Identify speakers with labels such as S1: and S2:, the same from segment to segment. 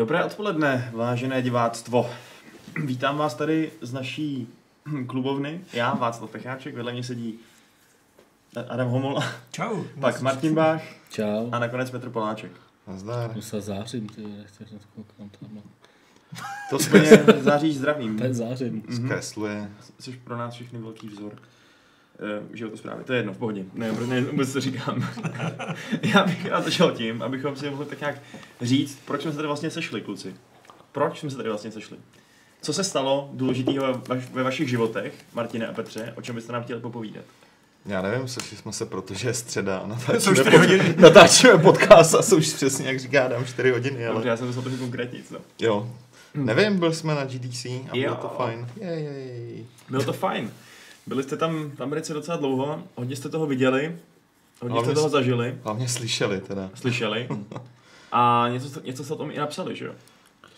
S1: Dobré odpoledne, vážené diváctvo. Vítám vás tady z naší klubovny. Já, Václav Pecháček, vedle mě sedí Adam Homol,
S2: Čau.
S1: pak Martin Bach
S3: Čau.
S1: a nakonec Petr Poláček.
S4: Nazdar.
S3: To se zářím, ty nechceš koukám tam.
S1: To úplně záříš zdravím.
S3: To je zářím.
S1: Mhm.
S4: Zkresluje.
S1: Což pro nás všechny velký vzor. Uh, životosprávy, to je jedno, v pohodě. Ne, ne, vůbec to říkám. Já bych rád začal tím, abychom si mohli tak nějak říct, proč jsme se tady vlastně sešli, kluci. Proč jsme se tady vlastně sešli? Co se stalo důležitého ve vašich životech, Martine a Petře, o čem byste nám chtěli popovídat?
S4: Já nevím, sešli jsme se, protože je středa natáčíme,
S2: hodiny.
S4: natáčíme podcast a jsou už přesně, jak říká Adam, 4 hodiny,
S1: Ale...
S4: ale
S1: já jsem myslel trochu konkrétně, no.
S4: jo. Nevím, byli jsme na GDC a bylo
S1: Jo.
S4: to fajn. Jej, jej.
S1: Bylo to fajn. Byli jste tam v Americe docela dlouho, hodně jste toho viděli, hodně
S4: Hlavně
S1: jste toho zažili,
S4: Hlavně slyšeli teda.
S1: slyšeli. A něco, jste- něco jste o tom i napsali, že jo?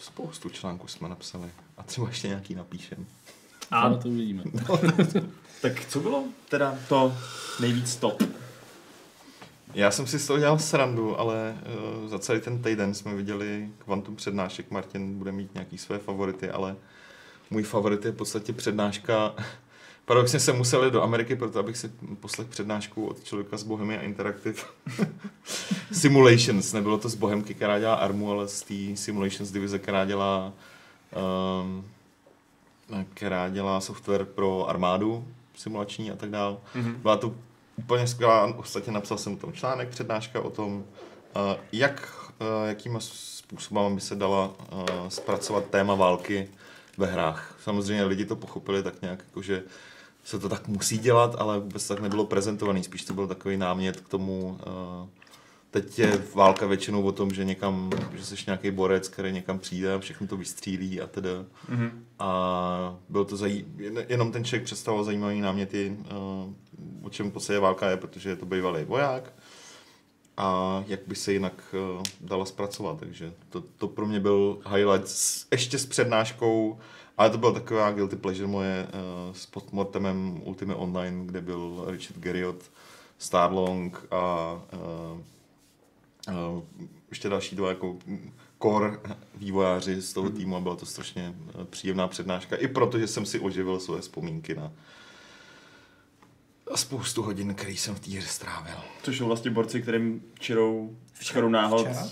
S4: Spoustu článků jsme napsali. A třeba ještě nějaký napíšem.
S3: A
S1: A
S3: to uvidíme.
S1: tak co bylo teda to nejvíc top?
S4: Já jsem si z toho dělal srandu, ale uh, za celý ten týden jsme viděli kvantum přednášek. Martin bude mít nějaký své favority, ale můj favorit je v podstatě přednáška. Paradoxně jsem musel jít do Ameriky, proto abych si poslech přednášku od člověka z Bohemia Interactive Simulations. Nebylo to z Bohemky, která dělá Armu, ale z té Simulations divize, která dělá um, která dělá software pro armádu simulační a tak dále.
S1: Mhm.
S4: Byla to úplně skvělá, ostatně napsal jsem o tom článek, přednáška o tom, eh, jak, eh, jakýma způsoby by se dala eh, zpracovat téma války ve hrách. Samozřejmě lidi to pochopili tak nějak, jako že se to tak musí dělat, ale vůbec tak nebylo prezentovaný, spíš to byl takový námět k tomu, eh, teď je válka většinou o tom, že někam, že jsi nějaký borec, který někam přijde a všechno to vystřílí a teda.
S1: Mhm.
S4: A byl to zaj... jen- jenom ten člověk představoval zajímavý náměty, uh, o čem v podstatě válka je, protože je to bývalý voják a jak by se jinak uh, dala zpracovat. Takže to, to pro mě byl highlight s, ještě s přednáškou, ale to byla taková guilty pleasure moje uh, s postmortemem Ultimate Online, kde byl Richard Garriott, Starlong a uh, uh, ještě další dva jako core vývojáři z toho týmu a byla to strašně eh, příjemná přednáška. I proto, že jsem si oživil své vzpomínky na spoustu hodin, který jsem v té hře strávil.
S1: Což jsou vlastně borci, kterým čirou včerou náhod
S2: Včera?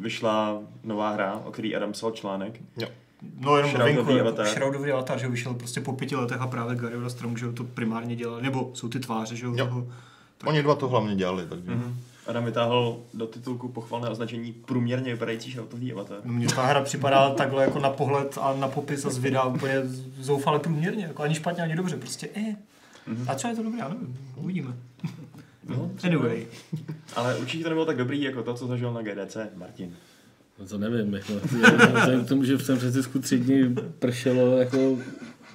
S1: vyšla nová hra, o který Adam psal článek.
S4: Jo.
S2: No jenom
S1: Shroudový
S2: novinku,
S1: avatar.
S2: Shroudový avatar, že vyšel prostě po pěti letech a právě Gary a Strong, že to primárně dělal, nebo jsou ty tváře, že jo,
S4: Jo.
S2: toho. Tak.
S4: Oni dva to hlavně dělali, takže.
S1: Mhm. Adam vytáhl do titulku pochvalné označení průměrně vypadající šroutový avatar.
S2: No, Mně ta hra připadá takhle jako na pohled a na popis a zvědá úplně zoufale průměrně, jako ani špatně, ani dobře, prostě eh. A co je to dobré, já nevím, uvidíme.
S1: No,
S2: Anyway,
S1: Ale určitě to nebylo tak dobrý jako to, co zažil na GDC, Martin.
S3: No to nevím, jako, vzhledem k tomu, že v San Francisku tři dny pršelo jako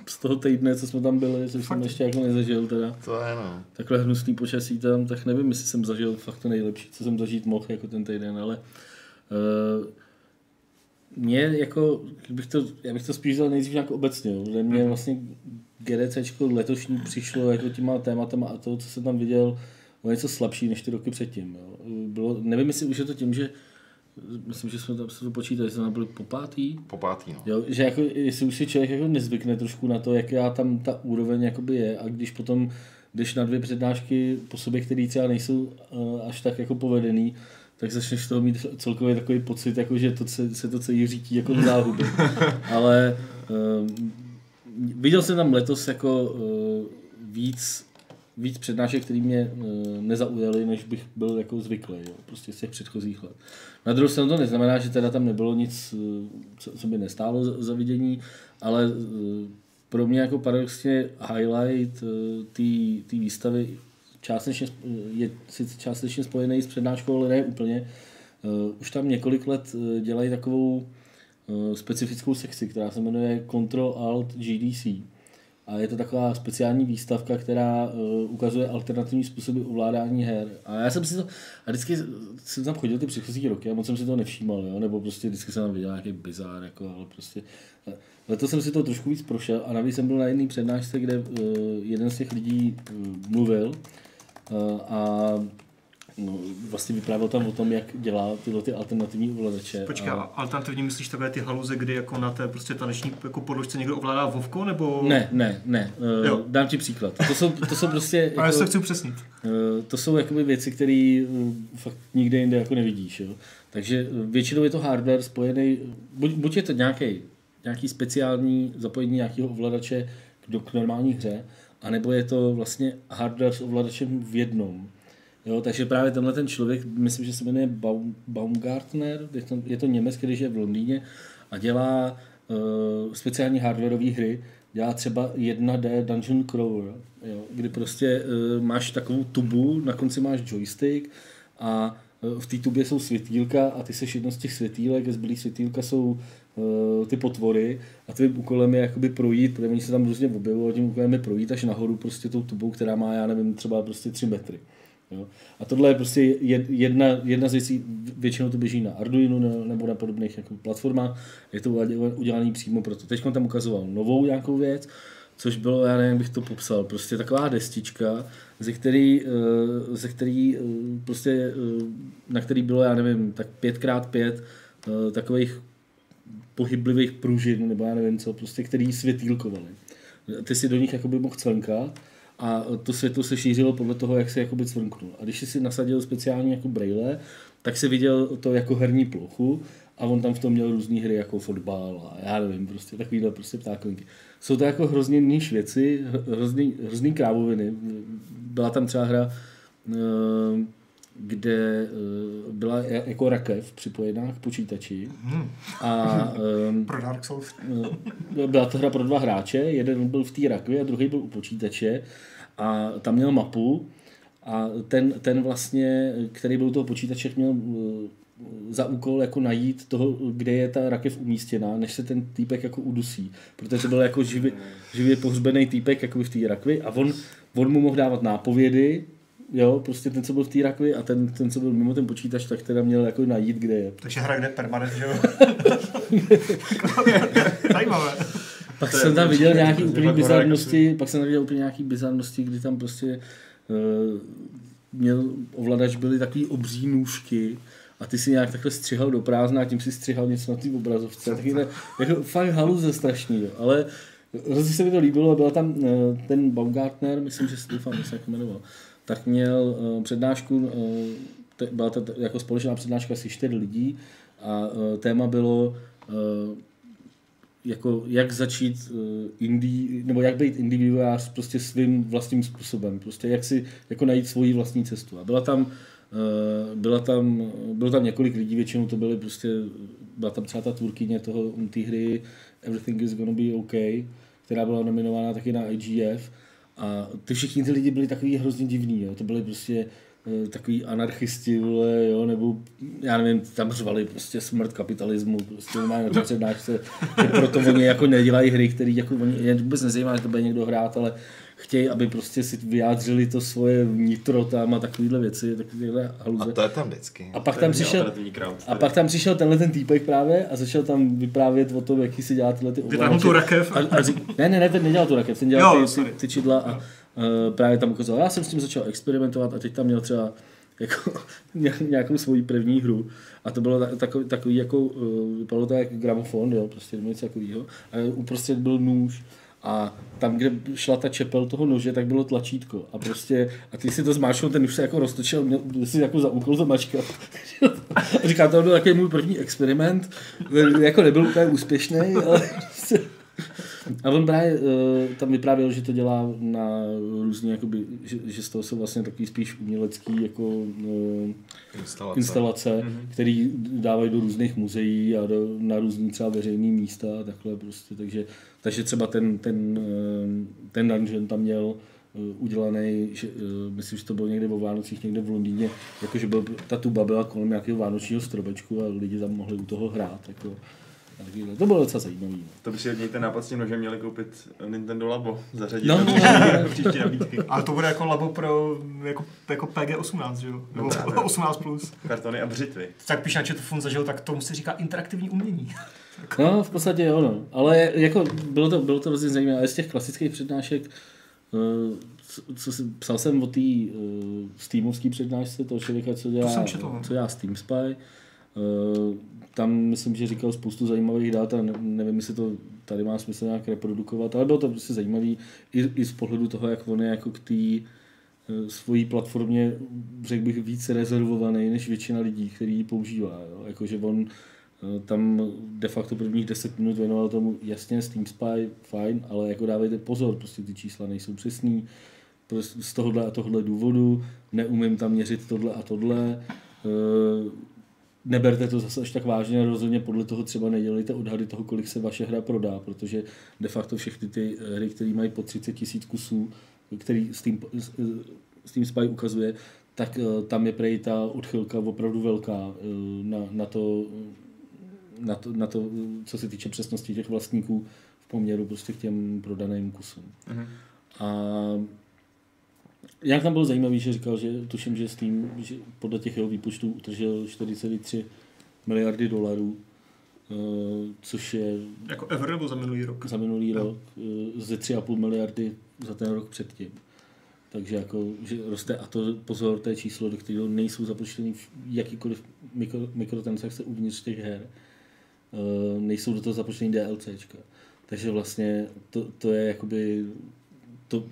S3: z toho týdne, co jsme tam byli, což jsem ještě jako nezažil teda.
S4: To je no.
S3: Takhle hnusný počasí tam, tak nevím, jestli jsem zažil fakt to nejlepší, co jsem zažít mohl jako ten týden, ale uh, mě jako, bych to, já bych to spíš vzal nejdřív nějak obecně, že mě vlastně GDCčko letošní přišlo jako těma tématama a to, co jsem tam viděl, o něco slabší než ty roky předtím. Jo. Bylo, nevím, jestli už je to tím, že myslím, že jsme tam se to počítali, že jsme tam byli po pátý,
S4: Po pátý, no.
S3: Jo, že jako, jestli už si člověk jako nezvykne trošku na to, jaká tam ta úroveň jakoby je a když potom jdeš na dvě přednášky po sobě, které třeba nejsou uh, až tak jako povedený, tak začneš toho mít celkově takový pocit, jako že to se, se to celý řítí jako v záhuby. Ale uh, viděl jsem tam letos jako uh, víc, víc přednášek, které mě uh, nezaujaly, než bych byl jako zvyklý, jo, prostě z těch předchozích let. Na druhou stranu to neznamená, že teda tam nebylo nic, uh, co, co by nestálo za, za vidění, ale uh, pro mě jako paradoxně highlight uh, té výstavy částečně, je sice částečně spojený s přednáškou, ale ne úplně. Uh, už tam několik let dělají takovou specifickou sekci, která se jmenuje Control Alt GDC. A je to taková speciální výstavka, která uh, ukazuje alternativní způsoby ovládání her. A já jsem si to, a vždycky jsem tam chodil ty předchozí roky a moc jsem si to nevšímal, jo? nebo prostě vždycky jsem tam viděl nějaký bizár, jako, ale prostě Letos jsem si to trošku víc prošel a navíc jsem byl na jedné přednášce, kde uh, jeden z těch lidí uh, mluvil uh, a No, vlastně vyprávěl tam o tom, jak dělá tyhle ty alternativní ovladače.
S2: Počkej,
S3: a...
S2: a... alternativní myslíš takové ty haluze, kdy jako na té prostě taneční jako podložce někdo ovládá Vovko, nebo...
S3: Ne, ne, ne. Uh,
S2: Jo.
S3: dám ti příklad. To jsou, to jsou prostě...
S2: Ale já se to chci upřesnit.
S3: Eh, to jsou jakoby věci, které fakt nikde jinde jako nevidíš. Jo? Takže většinou je to hardware spojený, buď, buď je to nějaký, nějaký speciální zapojení nějakého ovladače k, do, k normální hře, anebo je to vlastně hardware s ovladačem v jednom. Jo, takže právě tenhle ten člověk, myslím, že se jmenuje Baum, Baumgartner, je to, je to Němec, který žije v Londýně a dělá uh, speciální hardwareové hry, dělá třeba 1D Dungeon Crawler, jo, kdy prostě uh, máš takovou tubu, na konci máš joystick a uh, v té tubě jsou světýlka a ty seš jedno z těch světýlek, zbylý světýlka jsou uh, ty potvory a tvým úkolem je jakoby projít, protože oni se tam různě objevují, tím úkolem je projít až nahoru prostě tou tubou, která má, já nevím, třeba prostě 3 metry. Jo. A tohle je prostě jed- jedna, jedna z věcí, většinou to běží na Arduino ne- nebo na podobných jako platformách, je to udělané- přímo pro to. Teď tam ukazoval novou nějakou věc, což bylo, já nevím, bych to popsal, prostě taková destička, ze který, eh, ze který eh, prostě, eh, na který bylo, já nevím, tak 5x5 eh, takových pohyblivých pružin, nebo já nevím co, prostě, který světýlkovaly. Ty si do nich jakoby mohl cvrnkat a to světlo se šířilo podle toho, jak se jakoby cvrnknul. A když si nasadil speciální jako braille, tak si viděl to jako herní plochu a on tam v tom měl různé hry jako fotbal a já nevím, prostě takovýhle prostě ptákovinky. Jsou to jako hrozně níž věci, hr- hrozný, hrozný krávoviny. Byla tam třeba hra, eh, kde eh, byla ja- jako rakev připojená k počítači. A eh,
S2: Pro Dark Souls.
S3: No, byla to hra pro dva hráče, jeden byl v té rakvi a druhý byl u počítače. A tam měl mapu. A ten, ten vlastně, který byl u toho počítače, měl eh, za úkol jako najít toho, kde je ta rakev umístěná, než se ten týpek jako udusí. Protože to byl jako živě, živě pohřbený týpek jako v té rakvi a on, on mu mohl dávat nápovědy, jo, prostě ten, co byl v té rakvi a ten, ten, co byl mimo ten počítač, tak teda měl jako najít, kde je.
S2: Takže hra jde permanent, že jo? Zajímavé.
S3: Pak
S1: To je-
S3: jsem tam viděl
S1: je
S3: nějaký
S1: horor,
S3: bizarnosti, pak jsem tam viděl úplně nějaký bizarnosti, kdy tam prostě uh, měl ovladač byly takový obří nůžky a ty si nějak takhle střihal do prázdna a tím si střihal něco na té obrazovce. Takyhle, jako fakt haluze strašný, jo. ale hrozně se mi to líbilo, byl tam uh, ten Baumgartner, myslím, že se doufám, že se jak jmenoval, tak měl uh, přednášku, te, byla to jako společná přednáška asi čtyři lidí a uh, téma bylo jako jak začít indie, nebo jak být indie vývojář prostě svým vlastním způsobem, prostě jak si jako najít svoji vlastní cestu. A byla tam, byla tam, bylo tam několik lidí, většinou to byly prostě, byla tam třeba ta tvůrkyně toho, té hry Everything is gonna be okay, která byla nominována taky na IGF a ty všichni ty lidi byli takový hrozně divný, jo. to byly prostě eh, takový anarchisti, vole, jo, nebo já nevím, tam řvali prostě smrt kapitalismu, prostě mají na přednášce, proto oni jako nedělají hry, které jako oni, je vůbec nezajímá, že to bude někdo hrát, ale chtějí, aby prostě si vyjádřili to svoje vnitro tam a takovýhle věci, takovýhle
S4: A
S3: haluze.
S4: to je tam vždycky.
S3: A pak tam přišel, a pak tam přišel tenhle ten týpek právě a začal tam vyprávět o tom, jaký si dělá tyhle ty
S2: Vytáhnul tu rakev.
S3: A, a řík, ne, ne, ne, ten nedělal tu rakev, ten dělal
S2: Jo,
S3: ty, ty, ty čidla a uh, právě tam ukazoval. Já jsem s tím začal experimentovat a teď tam měl třeba jako ně- nějakou svoji první hru a to bylo ta- takový, takový jako, uh, vypadalo to jako gramofon, jo, prostě nebo něco takového. A uprostřed byl nůž a tam, kde šla ta čepel toho nože, tak bylo tlačítko. A prostě, a ty si to zmáčknul, ten už se jako roztočil, měl si jako za úkol to mačkat. A říká, to byl takový můj první experiment, jako nebyl úplně úspěšný, ale prostě, a on právě uh, tam vyprávěl, že to dělá na různý, jakoby, že, že z toho jsou vlastně takový spíš umělecký jako uh,
S4: Instalace.
S3: instalace, mm-hmm. který dávají do různých muzeí a do, na různý třeba veřejný místa a takhle prostě, takže, takže třeba ten, ten, eh, ten dungeon tam měl udělaný, že, myslím, že to bylo někde o Vánocích, někde v Londýně, jakože byl, ta tuba byla kolem nějakého vánočního stromečku a lidi tam mohli u toho hrát. Jako, takovýhle. to bylo docela zajímavé. no.
S1: To by si od něj ten nápad s tím nožem měli koupit Nintendo Labo, zařadit
S3: No,
S1: no, příští nabídky.
S2: Ale to bude jako labo pro jako, jako PG-18, že jo? Nebo
S1: No právě.
S2: 18+. Plus.
S1: Kartony a břitvy.
S2: Tak píš na Chatfun zažil, tak tomu se říká interaktivní umění.
S3: No, v podstatě jo, no. Ale jako bylo to, bylo to hrozně zajímavé. Ale z těch klasických přednášek Uh, co, co si, psal jsem o té uh, Steamovské přednášce toho člověka, co dělá,
S2: četl, no.
S3: co dělá Steam Spy. Uh, tam myslím, že říkal spoustu zajímavých dat a ne, nevím, jestli to tady má smysl nějak reprodukovat, ale bylo to prostě zajímavý i, i z pohledu toho, jak on je jako k té uh, svojí platformě, řekl bych, více rezervovaný než většina lidí, který ji používá. Jo? Jakože on uh, tam de facto prvních 10 minut věnoval tomu jasně Steam Spy, fajn, ale jako dávejte pozor, prostě ty čísla nejsou přesný, prostě z tohohle a tohle důvodu, neumím tam měřit tohle a tohle, eh, neberte to zase až tak vážně, rozhodně podle toho třeba nedělejte odhady toho, kolik se vaše hra prodá, protože de facto všechny ty hry, které mají po 30 tisíc kusů, který Steam, Steam Spy ukazuje, tak eh, tam je prej ta odchylka opravdu velká eh, na, na to, na to, na to, co se týče přesnosti těch vlastníků v poměru prostě k těm prodaným kusům.
S1: Mhm.
S3: A jak tam byl zajímavý, že říkal, že tuším, že Steam že podle těch jeho výpočtů utržil 4,3 miliardy dolarů, eh, což je
S2: Jako ever nebo za minulý rok?
S3: za minulý
S2: Jo.
S3: rok eh, ze 3,5 miliardy za ten rok předtím. Takže jako, že roste, a to pozor, to je číslo, do kterého nejsou započteny jakýkoliv mikro, mikrotransakce uvnitř těch her. Eh, nejsou do toho započteny DLCčka. Takže vlastně to, to je jakoby, to,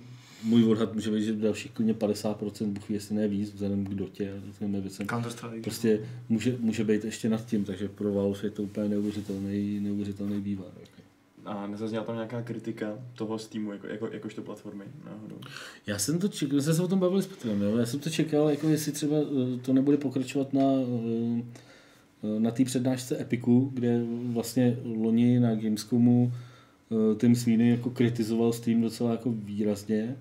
S3: můj odhad může být, že dalších klidně 50%, Bůh ví, jestli ne víc, vzhledem k dotě a těm věcem. Prostě může, může být ještě nad tím, takže pro Valve je to úplně neuvěřitelný, neuvěřitelný vývar. Jako.
S1: A nezazněla tam nějaká kritika toho Steamu jako, jako, jakožto platformy náhodou?
S3: Já jsem to čekal, jsme se o tom bavili s Petrem, jo? já jsem to čekal, jako jestli třeba eh, to nebude pokračovat na, eh, na té přednášce Epiku, kde vlastně loni na Gamescomu eh, Tim Sweeney jako kritizoval Steam docela jako výrazně,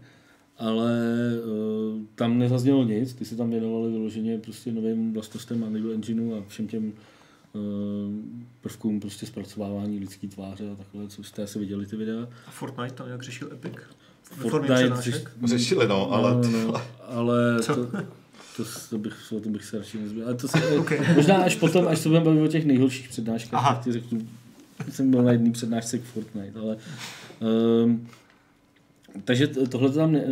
S3: ale eh, tam nezaznělo nic, ty se tam věnovali vyloženě prostě novým vlastnostem Unreal Engineu a všem těm eh, prvkům prostě zpracovávání lidský tváře a takhle, co jste asi viděli ty videa.
S2: A Fortnite tam jak řešil Epic?
S3: Fortnite
S2: přednášek?
S4: Řešili, no, ale
S3: no, no,
S4: vole.
S3: ale
S2: Co?
S3: to, to, to, bych, o tom bych se radši nezbyl. Ale to se,
S2: Ok.
S3: možná až potom, až se budeme bavit o těch nejhorších přednáškách,
S2: Aha.
S3: tak ti řeknu, jsem byl na jedné přednášce k Fortnite, ale um, takže tohle tam ne,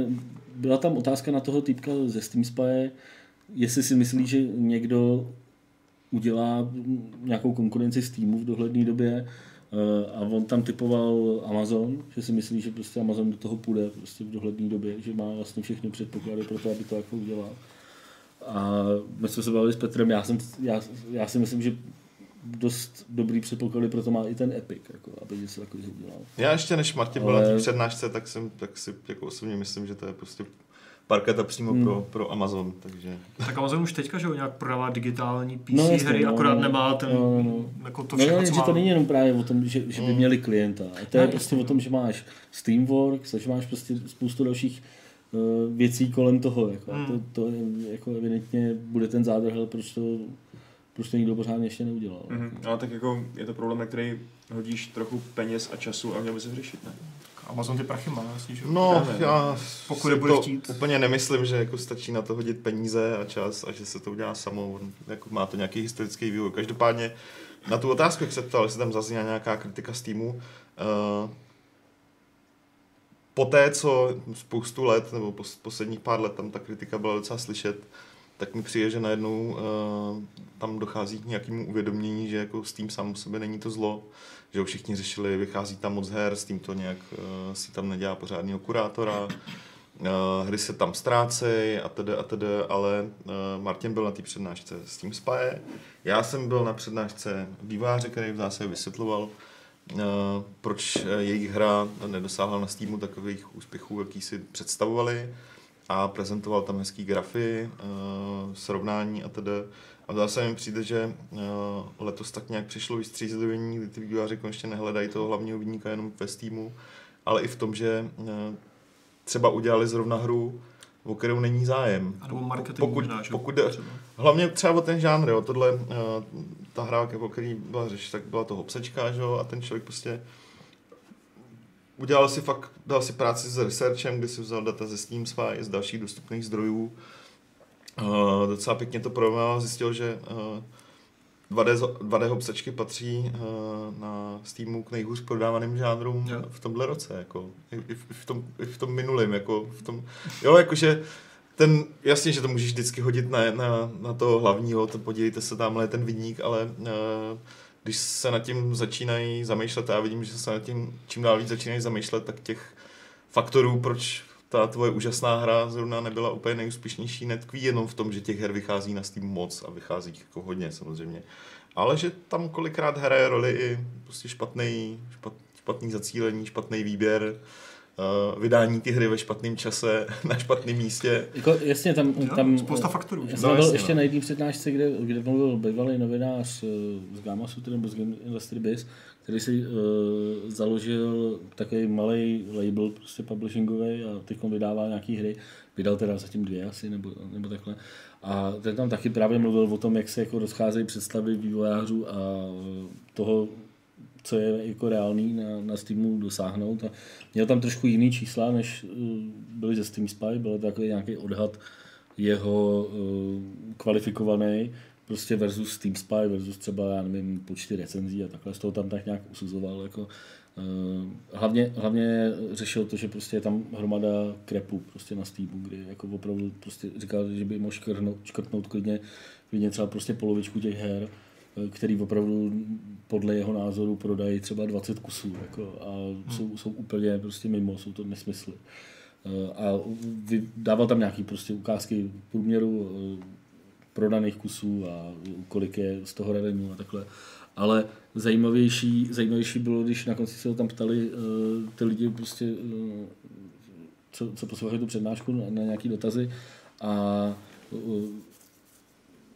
S3: byla tam otázka na toho týpka ze Steam Spy, jestli si myslí, že někdo udělá nějakou konkurenci Steamu v dohledné době eh, a on tam typoval Amazon, že si myslí, že prostě Amazon do toho půjde prostě v dohledné době, že má vlastně všechny předpoklady pro to, aby to jako udělal. A my jsme se bavili s Petrem, já, jsem, já, já si myslím, že dost dobrý předpoklady pro to má i ten Epic, jako, aby něco takového udělal.
S4: Já ještě než Martin byl na té přednášce, tak, jsem, tak si jako osobně myslím, že to je prostě parketa přímo
S3: Hmm.
S4: pro, pro Amazon, takže...
S2: Tak Amazon už teďka, že jo, nějak prodává digitální PC
S3: No, jasně,
S2: hry,
S3: no,
S2: akorát
S3: no.
S2: nemá ten,
S3: No, no.
S2: jako to
S3: No,
S2: všechno,
S3: no,
S2: co
S3: že
S2: má.
S3: to není jenom právě o tom, že, že by
S4: Mm.
S3: měli klienta. A to je
S2: Ne,
S3: prostě
S2: jasně,
S3: o tom, že máš Steamworks, že máš prostě spoustu dalších uh, věcí kolem toho. Jako. A to, to je, jako evidentně bude ten zádrh, ale proč to, proč to nikdo pořádně ještě neudělal.
S1: Mhm. Ale tak jako je to problém, na který hodíš trochu peněz a času a měl by se řešit, ne?
S2: Amazon ty prachy má, jasně, že jo.
S4: No,
S1: Právě,
S4: já
S2: Pokud
S4: si
S2: je bude
S4: to
S2: chtít.
S4: úplně nemyslím, že jako stačí na to hodit peníze a čas a že se to udělá samo. On, Jako má to nějaký historický vývoj. Každopádně na tu otázku, jak se ptal, jestli tam zazněla nějaká kritika z týmu, uh, poté, co spoustu let, nebo pos, posledních pár let tam ta kritika byla docela slyšet, tak mi přijde, že najednou uh, tam dochází k nějakému uvědomění, že jako Steam sám o sobě není to zlo, že ho všichni řešili, vychází tam moc her, Steam to nějak uh, si tam nedělá pořádného kurátora, uh, hry se tam ztrácejí a tedy a tedy, ale uh, Martin byl na té přednášce s tím Spy. Já jsem byl na přednášce výváře, který v zásadě vysvětloval, proč eh, jejich hra nedosáhla na Steamu takových úspěchů, jaký si představovali a prezentoval tam hezký grafy, uh, srovnání a tedy. A zásadě mi přijde, že uh, letos tak nějak přišlo vystřízlivění, kdy ty vývojáři konečně nehledají toho hlavního výnika jenom ve Steamu, ale i v tom, že uh, třeba udělali zrovna hru, o kterou není zájem.
S2: A nebo marketing
S4: Pokud,
S2: možná,
S4: pokud jde,
S2: třeba.
S4: hlavně třeba o ten žánr, jo, tohle, uh, ta hra, o který byla řeč, tak byla to hopsečka, že jo, a ten člověk prostě udělal si fakt, dal si práci s researchem, kdy si vzal data ze Steam Spy, z dalších dostupných zdrojů, uh, docela pěkně to a zjistil, že uh, 2D, zo- 2D hopsačky patří uh, na Steamu k nejhůř prodávaným žánrům
S2: Jo.
S4: v tomhle roce, jako i, i, v- i, v tom, i v tom minulém, jako v tom, jo, jakože ten, jasně, že to můžeš vždycky hodit na, na, na toho hlavního, to podívejte se, tamhle je ten vidník, ale uh, když se nad tím začínají zamýšlet, a já vidím, že se nad tím čím dál víc začínají zamýšlet, tak těch faktorů, proč ta tvoje úžasná hra zrovna nebyla úplně nejúspěšnější, netkví jenom v tom, že těch her vychází na Steam moc a vychází jako hodně samozřejmě. Ale že tam kolikrát hraje roli i prostě špatný, špat, špatný zacílení, špatný výběr, uh, vydání ty hry ve špatném čase, na špatném místě.
S3: Jako, jasně, tam,
S2: Jo,
S3: tam
S2: spousta faktorů.
S3: Já jsem
S4: No,
S3: byl
S4: jasně,
S3: ještě
S4: no.
S3: na jedné přednášce, kde, kde mluvil bývalý novinář eh, z Gamma Sutra nebo z Game Industry Biz, který si uh, založil takový malý label prostě publishingový a teď vydává nějaký hry. Vydal teda zatím dvě asi, nebo, nebo takhle. A ten tam taky právě mluvil o tom, jak se jako rozcházejí představy vývojářů a toho, co je jako reálný na, na Steamu dosáhnout. A měl tam trošku jiný čísla, než uh, byly ze Steam Spy, byl takový nějaký odhad jeho uh, kvalifikovaný prostě versus Steam Spy, versus třeba, já nevím, počty recenzí a takhle z toho tam tak nějak usuzoval. Jako, uh, hlavně, hlavně řešil to, že prostě je tam hromada krepů prostě na Steamu, kdy jako opravdu prostě říkal, že by mohl škrtnout, škrtnout klidně, klidně třeba prostě polovičku těch her, eh, který opravdu podle jeho názoru prodají třeba 20 kusů jako, a jsou, jsou úplně prostě mimo, jsou to nesmysly. Eh, A dával tam nějaký prostě ukázky průměru eh, prodaných kusů a kolik je z toho revenue a takhle. Ale zajímavější, zajímavější bylo, když na konci se ho tam ptali ty lidi prostě, co, co poslouchají tu přednášku na, nějaký dotazy a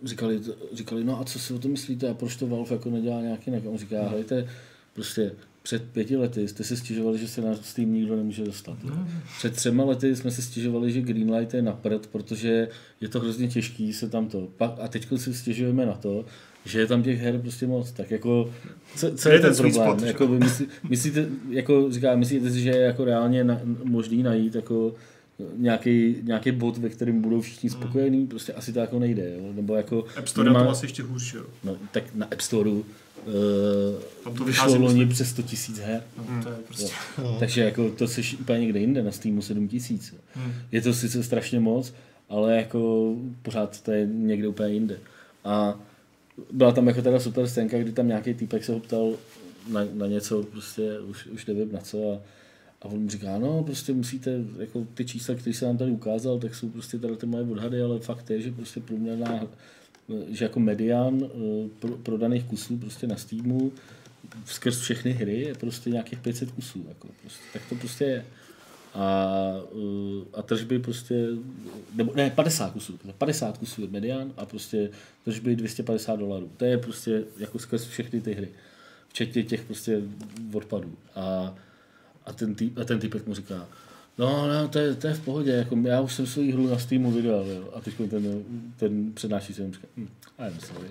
S3: říkali, říkali, no a co si o tom myslíte a proč to Valve jako nedělá nějaký jinak? A on říká, hejte, prostě před pěti lety jste si stěžovali, že se na Steam nikdo nemůže dostat.
S2: No.
S3: Před třema lety jsme si stěžovali, že Greenlight je na prd, protože je to hrozně těžký se tam to. Pak, a teď si stěžujeme na to, že je tam těch her prostě moc. Tak jako, co, co
S2: Je
S3: je
S2: ten
S3: ten problém?
S2: spot,
S3: jako, myslí, myslíte, jako říká, myslíte si, že je jako reálně na, možný najít jako nějaký, nějaký bod, ve kterém budou všichni
S2: Hmm.
S3: spokojení, prostě asi to jako nejde, jo? nebo jako
S2: App Store
S3: nemá-
S2: tom asi ještě hůř, že jo?
S3: no, tak na App Storeu uh,
S2: Tam to
S3: vyšlo loni přes 100 tisíc her.
S2: No, to je prostě...
S3: Jo. Takže jako to seš úplně někde jinde, na Steamu 7 tisíc.
S2: Hmm.
S3: Je to sice strašně moc, ale jako pořád to je někde úplně jinde. A byla tam jako teda super scénka, kdy tam nějaký týpek se ho ptal na, na něco, prostě už, už nevím na co a, a on mu říká, no prostě musíte, jako ty čísla, které se nám tady ukázal, tak jsou prostě tady ty moje odhady, ale fakt je, že prostě průměrná, že jako medián eh, pro, prodaných kusů prostě na Steamu skrz všechny hry je prostě nějakých 500 kusů. Jako prostě, tak to prostě je. A, uh, a tržby prostě, nebo ne, 50 kusů, 50 kusů je medián a prostě tržby 250 dolarů. To je prostě jako skrz všechny ty hry. Včetně těch prostě odpadů. A, a, ten, týp, a ten týpek mu říká, No, no, to je, to je v pohodě, jako já už jsem svou hru na Steamu vydal, jo. A teď ten, ten přednáší se říká, hm, I'm sorry.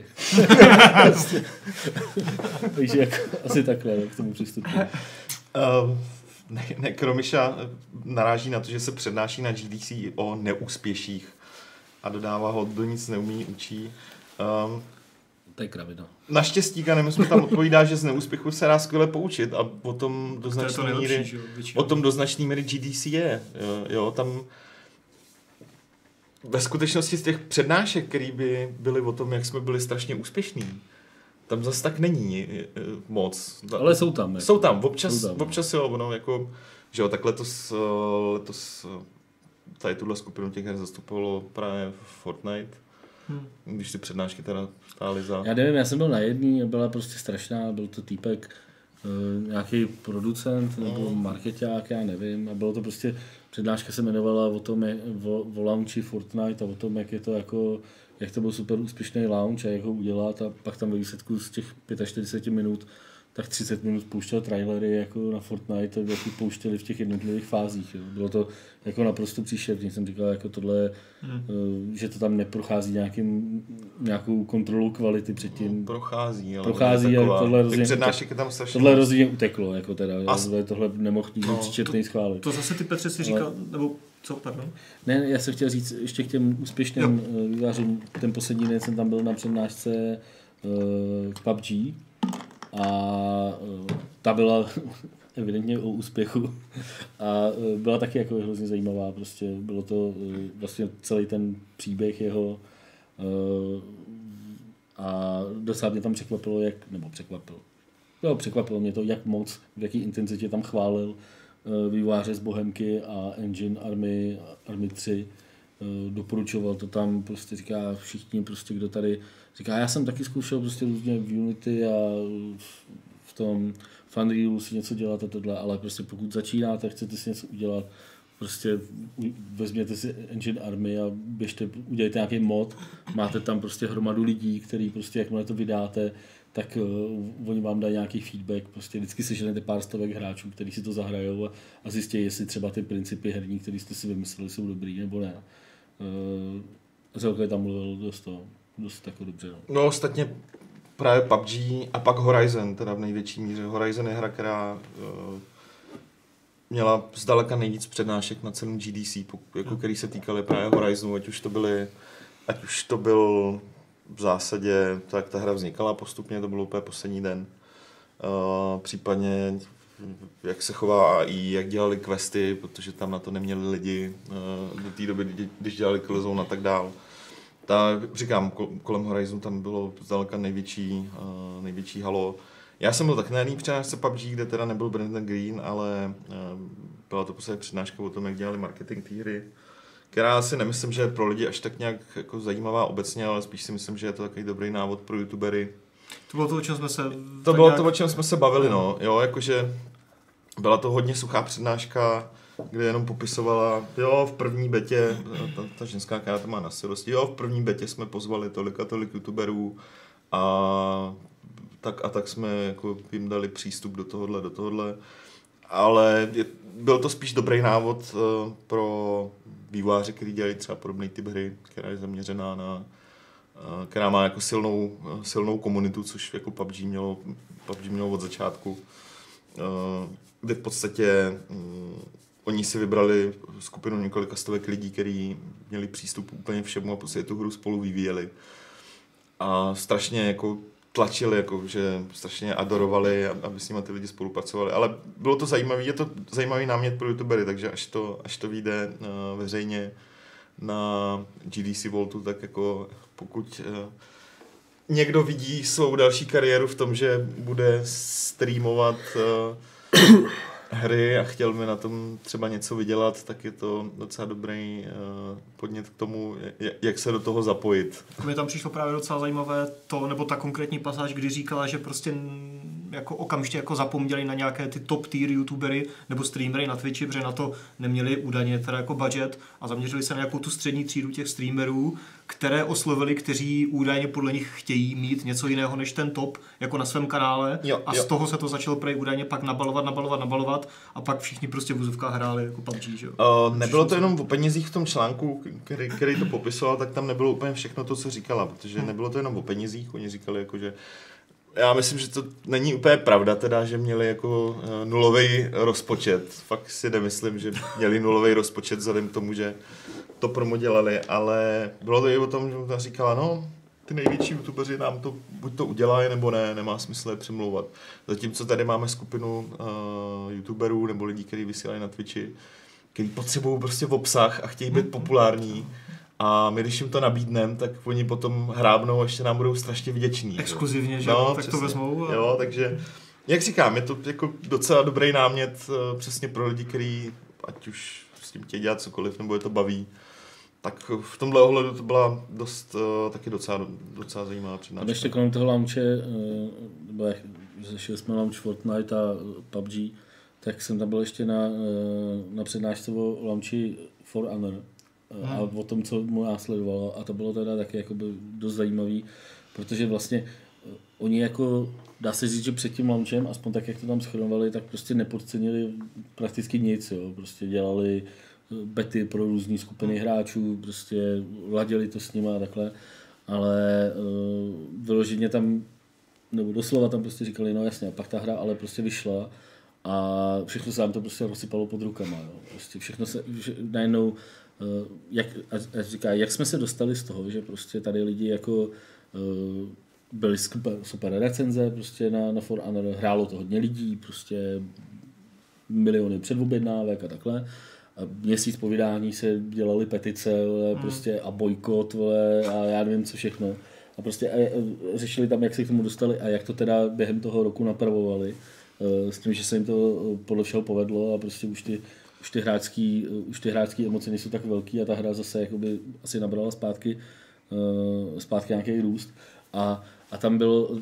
S3: Takže jako, asi takhle k tomu přistupuji.
S4: Uh, ne, ne, Kromiša naráží na to, že se přednáší na GDC o neúspěších a dodává ho, do nic neumí, učí. Um,
S3: To je kravina.
S4: naštěstí Kanem jsme tam odpovídá, že z neúspěchu se dá skvěle poučit a o tom do
S2: To to
S4: značné
S2: nejlepší,
S4: míry,
S2: že
S4: o tom do značné míry GDC je. Jo, jo, tam ve skutečnosti z těch přednášek, které by byly o tom, jak jsme byli strašně úspěšní, tam zas tak není eh, moc.
S3: Ale jsou tam. Jako.
S4: Jsou tam, občas,
S3: Jsou tam, no.
S4: občas jo, ono jako, že jo, tak letos, letos eh, tady tuhle skupinu těch her zastupovalo právě Fortnite,
S2: Hm.
S4: když ty přednášky teda stály za...
S3: Já nevím, já jsem byl na jedný, byla prostě strašná, byl to týpek, uh, nějaký producent nebo marketák, já nevím, a bylo to prostě, přednáška se jmenovala o tom, jak, o, o launchi Fortnite a o tom, jak je to jako, jak to byl super úspěšný launch a jak ho udělat. A pak tam ve výsledku z těch 45 minut tak 30 minut pouštěl trailery jako na Fortnite, jak pouštěli v těch jednotlivých fázích. Jo. Bylo to jako naprosto příšerný. Jsem říkal, jako tohle,
S2: Hmm.
S3: eh, že to tam neprochází nějakým, nějakou kontrolou kvality předtím.
S4: Prochází, ale
S3: Prochází, ale tohle rozhodně-
S4: přednášek je tam strašně
S3: Tohle rozhodně uteklo, jako teda,
S4: a...
S3: tohle nemohl nikdo
S4: No,
S3: no, příčetný schválit.
S2: To zase ty Petře si říkal, nebo co, pardon?
S3: Ne, já jsem chtěl říct ještě k těm úspěšným eh, vývářům. Ten poslední den jsem tam byl na přednášce uh, k PUBG a uh, ta byla evidentně o úspěchu. A uh, byla taky jako hrozně zajímavá, prostě bylo to uh, vlastně celý ten příběh jeho a docela mě tam překvapilo, jak, nebo překvapilo, jo, překvapilo mě to, jak moc, v jaký intenzitě tam chválil výváře z Bohemky a Engine Army, Army 3 uh, doporučoval to tam, prostě říká všichni, prostě kdo tady, říká, já jsem taky zkoušel prostě různě v Unity a v, tom Funrealu si něco dělat a tohle, ale prostě pokud začínáte, chcete si něco udělat, prostě vezměte si Engine Army a běžte, udělejte nějaký mod, máte tam prostě hromadu lidí, který prostě jakmile to vydáte, tak uh, oni vám dají nějaký feedback, prostě vždycky seženete pár stovek hráčů, kteří si to zahrajou a, a zjistí, jestli třeba ty principy herní, které jste si vymysleli, jsou dobrý nebo ne. Uh, Zelka tam mluvil dost, to, dost jako dobře. No.
S4: No ostatně právě PUBG a pak Horizon, teda v největší míře. Horizon je hra, která uh, měla zdaleka nejvíc přednášek na celém GDC, jako který se týkaly právě Horizonu, ať už to byly, ať už to byl v zásadě, to jak ta hra vznikala postupně, to bylo úplně poslední den. Uh, případně jak se chová AI, jak dělali questy, protože tam na to neměli lidi uh, do té doby, kdy- když dělali Killzone a tak dál. Ta, říkám, kol- kolem Horizonu tam bylo zdaleka největší, uh, největší halo. Já jsem byl tak na jedné přednášce PUBG, kde teda nebyl Brandon Green, ale uh, byla to prostě přednáška o tom, jak dělali marketing té hry, která si nemyslím, že je pro lidi až tak nějak jako zajímavá obecně, ale spíš si myslím, že je to takový dobrý návod pro youtubery,
S2: To bylo to, o čem jsme se...
S4: to bylo
S2: nějak-
S4: to, o čem jsme se bavili, no. Jo, jakože byla to hodně suchá přednáška, kde jenom popisovala, jo, v první betě, ta, ta ženská, která to má na jo, v první betě jsme pozvali tolik a tolik youtuberů a tak a tak jsme jako jim dali přístup do tohohle, do tohohle. Ale je, byl to spíš dobrý návod uh, pro vývojáře, který dělají třeba podobný typ hry, která je zaměřená na, uh, která má jako silnou, silnou komunitu, což jako PUBG mělo, PUBG mělo od začátku. Kde v podstatě um, oni si vybrali skupinu několika stovek lidí, kteří měli přístup úplně všemu a prostě tu hru spolu vyvíjeli. A strašně jako tlačili, jako, že strašně adorovali, aby s nimi ty lidi spolupracovali. Ale bylo to zajímavé, je to zajímavý námět pro youtubery, takže až to, až to vyjde uh, veřejně na GDC Voltu, tak jako pokud uh, někdo vidí svou další kariéru v tom, že bude streamovat uh, hry a chtěl by na tom třeba něco vydělat, tak je to docela dobrý uh, podnět k tomu, jak, se do toho zapojit.
S2: Mně tam přišlo právě docela zajímavé to, nebo ta konkrétní pasáž, kdy říkala, že prostě jako okamžitě jako zapomněli na nějaké ty top tier youtubery nebo streamery na Twitchi, protože na to neměli údajně teda jako budget a zaměřili se na nějakou tu střední třídu těch streamerů, které oslovili, kteří údajně podle nich chtějí mít něco jiného než ten top, jako na svém kanále
S4: Jo,
S2: a
S4: jo.
S2: z toho se to začalo prej údajně pak nabalovat, nabalovat, nabalovat a pak všichni prostě v vozovkách hráli jako PUBG, že jo.
S4: Uh, nebylo to jenom o penězích v tom článku, který, který to popisoval, tak tam nebylo úplně všechno to, co říkala, protože nebylo to jenom o penězích, oni říkali jako, že já myslím, že to není úplně pravda teda, že měli jako uh, nulový rozpočet. Fakt si nemyslím, že měli nulový rozpočet vzhledem k tomu, že to promo dělali, ale bylo to i o tom, že ona říkala, no, ty největší youtubeři nám to buď to udělají, nebo ne, nemá smysl je přemlouvat. Zatímco tady máme skupinu uh, youtuberů nebo lidí, kteří vysílají na Twitchi, kteří potřebují prostě v obsah a chtějí být populární. A my, když jim to nabídneme, tak oni potom hrábnou a ještě nám budou strašně vděční.
S2: Exkluzivně, že jo, tak to vezmou. A...
S4: Jo, takže, jak říkám, je to jako docela dobrý námět uh, přesně pro lidi, kteří ať už s tím chtějí dělat cokoliv, nebo je to baví. Tak v tomhle ohledu to byla dost, uh, taky docela, docela zajímavá
S3: A
S4: přednáška.
S3: ještě kolem toho launche, nebo jak řešili jsme launch Fortnite a PUBG, tak jsem tam byl ještě na, eh, na přednášce o launchi For Honor eh, a o tom, co mu následovalo a to bylo teda taky jakoby dost zajímavý, protože vlastně oni jako, dá se říct, že před tím launchem, aspoň tak, jak to tam schronovali, tak prostě nepodcenili prakticky nic, jo. prostě dělali eh, bety pro různé skupiny hráčů, prostě ladili to s nimi a takhle, ale uh, vyloženě tam, nebo doslova tam prostě říkali, no jasně, a pak ta hra ale prostě vyšla a všechno se nám to prostě rozsypalo pod rukama, jo. prostě všechno se, že, najednou, uh, jak, a, a říká, jak jsme se dostali z toho, že prostě tady lidi jako uh, byly super, super recenze prostě na, na For Honor, hrálo to hodně lidí, prostě miliony předobjednávek a takhle. A měsíc po vydání se dělaly petice vole, prostě a bojkot vole, a já nevím co všechno. A prostě a, a řešili tam, jak se k tomu dostali a jak to teda během toho roku napravovali. Eh, S tím, že se jim to podle všeho povedlo a prostě už ty, už ty hráčský, už ty hráčský emoce nejsou tak velký a ta hra zase jakoby asi nabrala zpátky, zpátky nějaký růst. A, a tam byl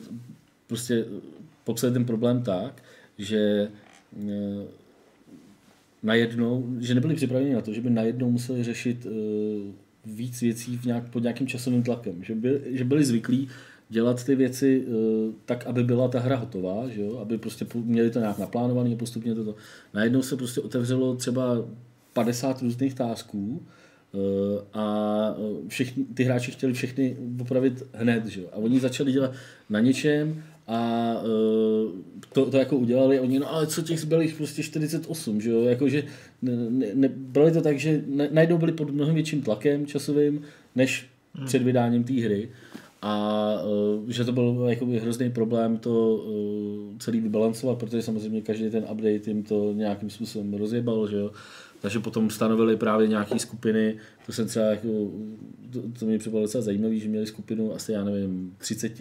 S3: prostě popsat ten problém tak, že najednou, že nebyli připraveni na to, že by najednou museli řešit uh, víc věcí v nějak, pod nějakým časovým tlakem. Že, by, že byli zvyklí dělat ty věci uh, tak, aby byla ta hra hotová, že jo? aby prostě měli to nějak naplánovaný a postupně toto. Najednou se prostě otevřelo třeba 50 různých tásků uh, a všichni, ty hráči chtěli všechny opravit hned. Že jo? A oni začali dělat na něčem a uh, to, to jako udělali oni, no ale co těch zbylých prostě 48, že jo, jakože ne, ne, brali to tak, že ne, najednou byli pod mnohem větším tlakem časovým, než hmm. před vydáním té hry a uh, že to byl jakoby hrozný problém to uh, celý vybalancovat, protože samozřejmě každý ten update jim to nějakým způsobem rozjebal, že jo. Takže potom stanovili právě nějaké skupiny, to jsem třeba jako, to, to mě připadalo docela zajímavé, že měli skupinu asi, já nevím, 30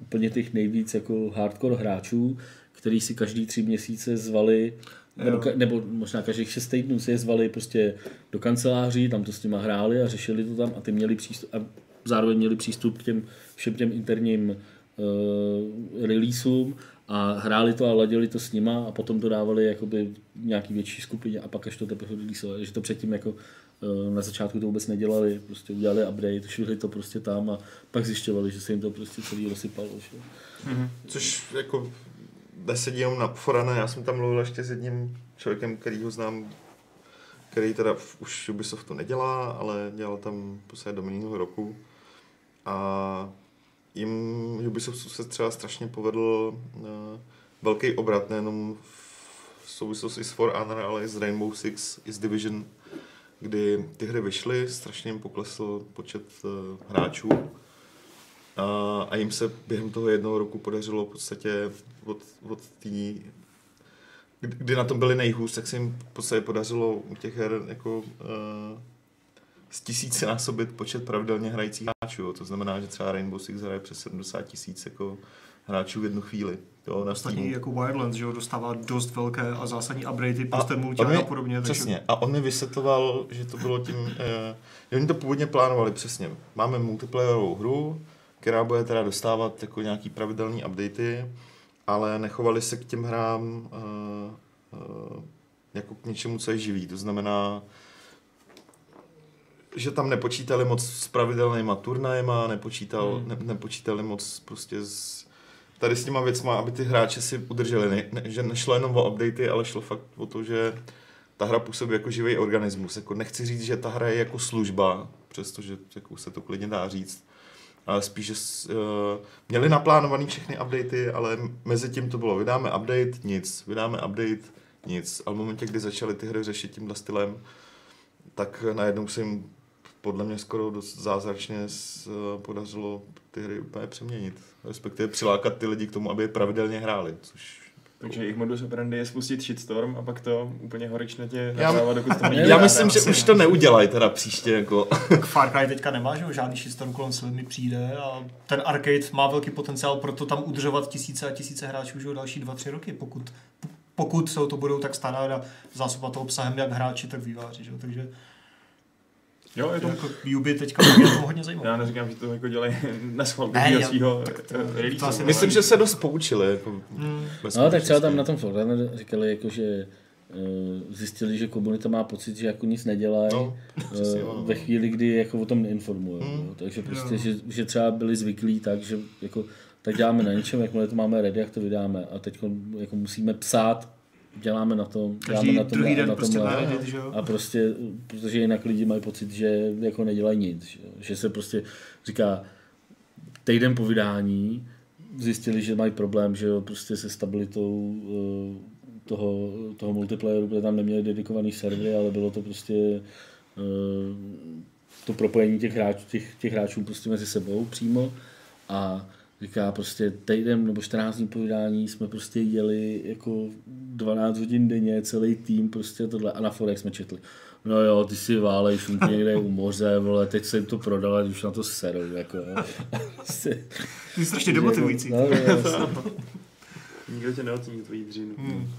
S3: úplně těch nejvíc jako hardcore hráčů, který si každý tři měsíce zvali, nebo, ka- nebo možná každých šest týdnů si je zvali prostě do kanceláří, tam to s nima hráli a řešili to tam a ty měli přístup, a zároveň měli přístup k těm všem těm interním uh, releaseům a hráli to a ladili to s nima a potom to dávali jakoby nějaký větší skupině a pak až to teprve releaseovali, že to předtím jako na začátku to vůbec nedělali, prostě udělali update, švihli to prostě tam a pak zjišťovali, že se jim to prostě celý rozsypalo. Že?
S4: Což jako nesedí jenom na Forana, já jsem tam mluvil ještě s jedním člověkem, který ho znám, který teda už Ubisoftu nedělá, ale dělal tam prostě do minulého roku. A jim Ubisoftu se třeba strašně povedl uh, velký obrat, nejenom v souvislosti s For Honor, ale i s Rainbow Six, i s Division, kdy ty hry vyšly, strašně jim poklesl počet uh, hráčů. A, a jim se během toho jednoho roku podařilo v podstatě od, od tý, kdy, na tom byli nejhůř, tak se jim v podstatě podařilo u těch her jako uh, z tisíce násobit počet pravidelně hrajících hráčů. To znamená, že třeba Rainbow Six hraje přes 70 tisíc jako hráčů v jednu chvíli. Jo, na
S2: Ostatní
S4: Steamu.
S2: jako Wildlands, že jo, dostává dost velké a zásadní updatey,
S4: A
S2: poster multi a podobně. takže-
S4: Přesně. A on mi vysvětloval, že to bylo tím, eh, že oni to původně plánovali přesně. Máme multiplayerovou hru, která bude teda dostávat jako nějaký pravidelný updaty, ale nechovali se k těm hrám eh, eh, jako k něčemu, co je živý. To znamená, že tam nepočítali moc s pravidelnýma turnajema, nepočítal,
S2: Hmm.
S4: ne, nepočítali moc prostě s tady s těma věcma, aby ty hráče si udrželi. Ne, ne, že nešlo jenom o updaty, ale šlo fakt o to, že ta hra působí jako živý organismus. Jako nechci říct, že ta hra je jako služba, přestože jako se to klidně dá říct, ale spíš, že uh, měli naplánovaný všechny updaty, ale mezi tím to bylo, vydáme update, nic, vydáme update, nic. A v momentě, kdy začaly ty hry řešit tímhle stylem, tak najednou se jim podle mě skoro dost zázračně uh, podařilo ty hry úplně přeměnit. Respektive přilákat ty lidi k tomu, aby je pravidelně hráli, což
S1: Takže jejich modus operandi je spustit shitstorm a pak to úplně horečnatě napravovat, dokud to
S3: Já
S4: myslím, že
S1: asi,
S4: už to neudělají teda příště, jako.
S2: Tak Far Cry teďka nemá, že žádný shitstorm kolem sebe mi přijde a ten arcade má velký potenciál pro to tam udržovat tisíce a tisíce hráčů, jo, další dva, tři roky, pokud, pokud se o to budou tak starat a zásobovat to obsahem jak hráči, tak výváři, že jo, takže
S1: Jo, je to...
S2: jako Ubi teďka to hodně zajímavé.
S1: Já neříkám, že to jako dělají na schvál
S2: Ne,
S1: release.
S2: to asi
S4: Myslím, že se dost poučili, jako.
S2: Hmm.
S3: No tak třeba tam na tom forumu říkali, jako, že eh, zjistili, že komunita má pocit, že jako nic nedělají
S4: No,
S3: eh,
S4: ono.
S3: ve chvíli, kdy jako o tom neinformují.
S4: Hmm.
S3: jo. Takže prostě,
S2: Jo.
S3: že, že třeba byli zvyklí tak, že jako tak děláme na něčem, jakmile to máme ready, jak to vydáme. A teď jako musíme psát, děláme na tom, děláme
S2: Každý
S3: na tom,
S2: druhý
S3: a
S2: den
S3: na
S2: prostě
S3: tomhle.
S2: na Reddit, že jo.
S3: A prostě, protože jinak lidi mají pocit, že jako nedělají nic. Že, že se prostě říká, týden po vydání zjistili, že mají problém, že jo, prostě se stabilitou eh, toho, toho multiplayeru, protože tam neměli dedikovaný servery, ale bylo to prostě eh, to propojení těch hráčů, těch, těch hráčů prostě mezi sebou přímo a Říká prostě týden nebo 14 dní po vydání jsme prostě jeli jako 12 hodin denně, celý tým prostě tohle a na Forex jsme četli. No jo, ty si válej šunky někde u moře, vole, teď jsem to prodal, ať už na to serou, jako. Prostě,
S2: To je strašně demotivující.
S3: No, no,
S1: Nikdo tě neocení tvojí dřinu. Hmm.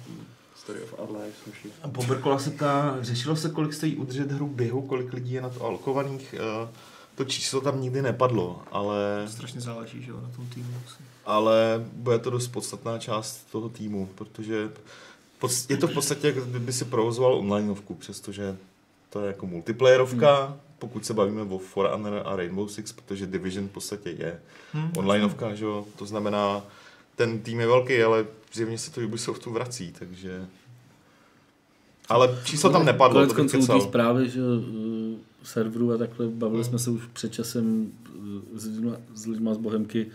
S1: Story of our lives, moši.
S4: A Boberkola se ptá, řešilo se, kolik stojí udržet hru běhu, kolik lidí je na to alokovaných. Eh, To číslo tam nikdy nepadlo, ale,
S2: To strašně záleží, že jo, na tom týmu.
S4: ale bude to dost podstatná část toho týmu, protože je to v podstatě, jako kdyby si provozoval onlineovku, přestože to je jako multiplayerovka, pokud se bavíme o For Honor a Rainbow Six, protože Division v podstatě je
S2: Hm,
S4: onlineovka, že jo? to znamená, ten tým je velký, ale zjevně se to Ubisoftu vrací, takže... Ale číslo tam nepadlo,
S3: Konec
S4: to bych
S3: konců
S4: kecal.
S3: zprávy, že uh, serverů a takhle, bavili jsme se už před časem uh, s lidma, s lidma z Bohemky,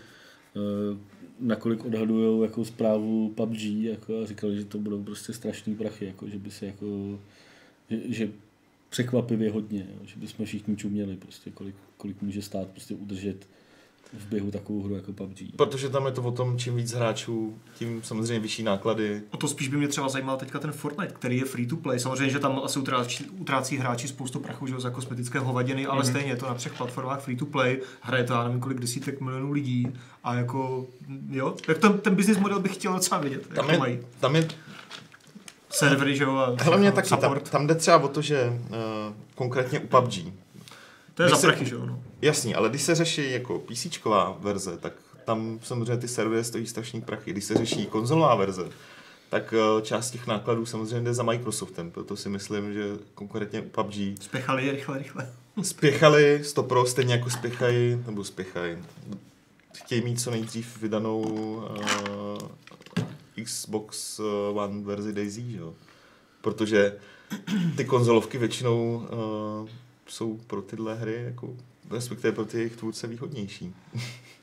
S3: uh, nakolik odhadují jako zprávu PUBG jako, a říkali, že to budou prostě strašný prachy, jako, že by se jako, že, že překvapivě hodně, jo, že bychom všichni čuměli, prostě, kolik, kolik může stát prostě udržet v běhu takovou hru jako PUBG.
S4: Protože tam je to o tom, čím víc hráčů, tím samozřejmě vyšší náklady.
S2: O to spíš by mě třeba zajímal teďka ten Fortnite, který je free to play. Samozřejmě, že tam asi utrácí, utrácí hráči spoustu prachu že jo, za kosmetické hovadiny, ale
S1: Mhm.
S2: stejně je to na třech platformách free to play. Hraje to, já nevím, kolik desítek milionů lidí. A jako, jo, tak ten, ten business model bych chtěl docela vidět, jak
S4: Tam
S2: to
S4: je,
S2: mají.
S4: tam je
S2: Servery, že jo, a
S4: hlavně taky, tam,
S2: support.
S4: tam jde třeba o to, že uh, konkrétně u PUBG,
S2: To je
S4: když
S2: za prachy, že jo, no.
S4: jasný, ale když se řeší jako PC verze, tak tam samozřejmě ty servery stojí strašný prachy. Když se řeší konzolová verze, tak eh, část těch nákladů samozřejmě jde za Microsoftem, proto si myslím, že konkrétně u PUBG
S2: Spěchali je rychle, rychle.
S4: spěchali, stopro, stejně jako spěchají, nebo spěchají, chtějí mít co nejdřív vydanou uh, Xbox eh, One verzi Daisy, jo? Protože ty konzolovky většinou uh, jsou pro tyhle hry, jako, respektive pro ty jejich tvůrce výhodnější.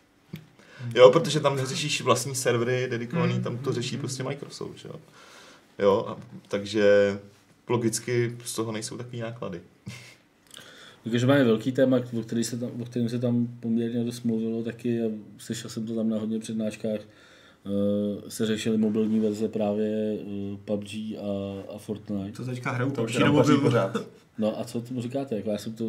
S4: jo, protože tam neřešíš vlastní servery dedikovaný, tam to řeší prostě Microsoft, jo? Jo, a, takže logicky z toho nejsou takový náklady.
S3: Takže máme velký téma, o, který se tam, o kterém se tam poměrně dost mluvilo taky a slyšel jsem to tam na hodně přednáškách. Uh, se řešily mobilní verze právě uh, PUBG a, a Fortnite.
S2: To teďka hraju
S1: už
S2: PUBG
S1: paří
S2: byl...
S1: pořád.
S3: No a co tomu říkáte? Jako já jsem to,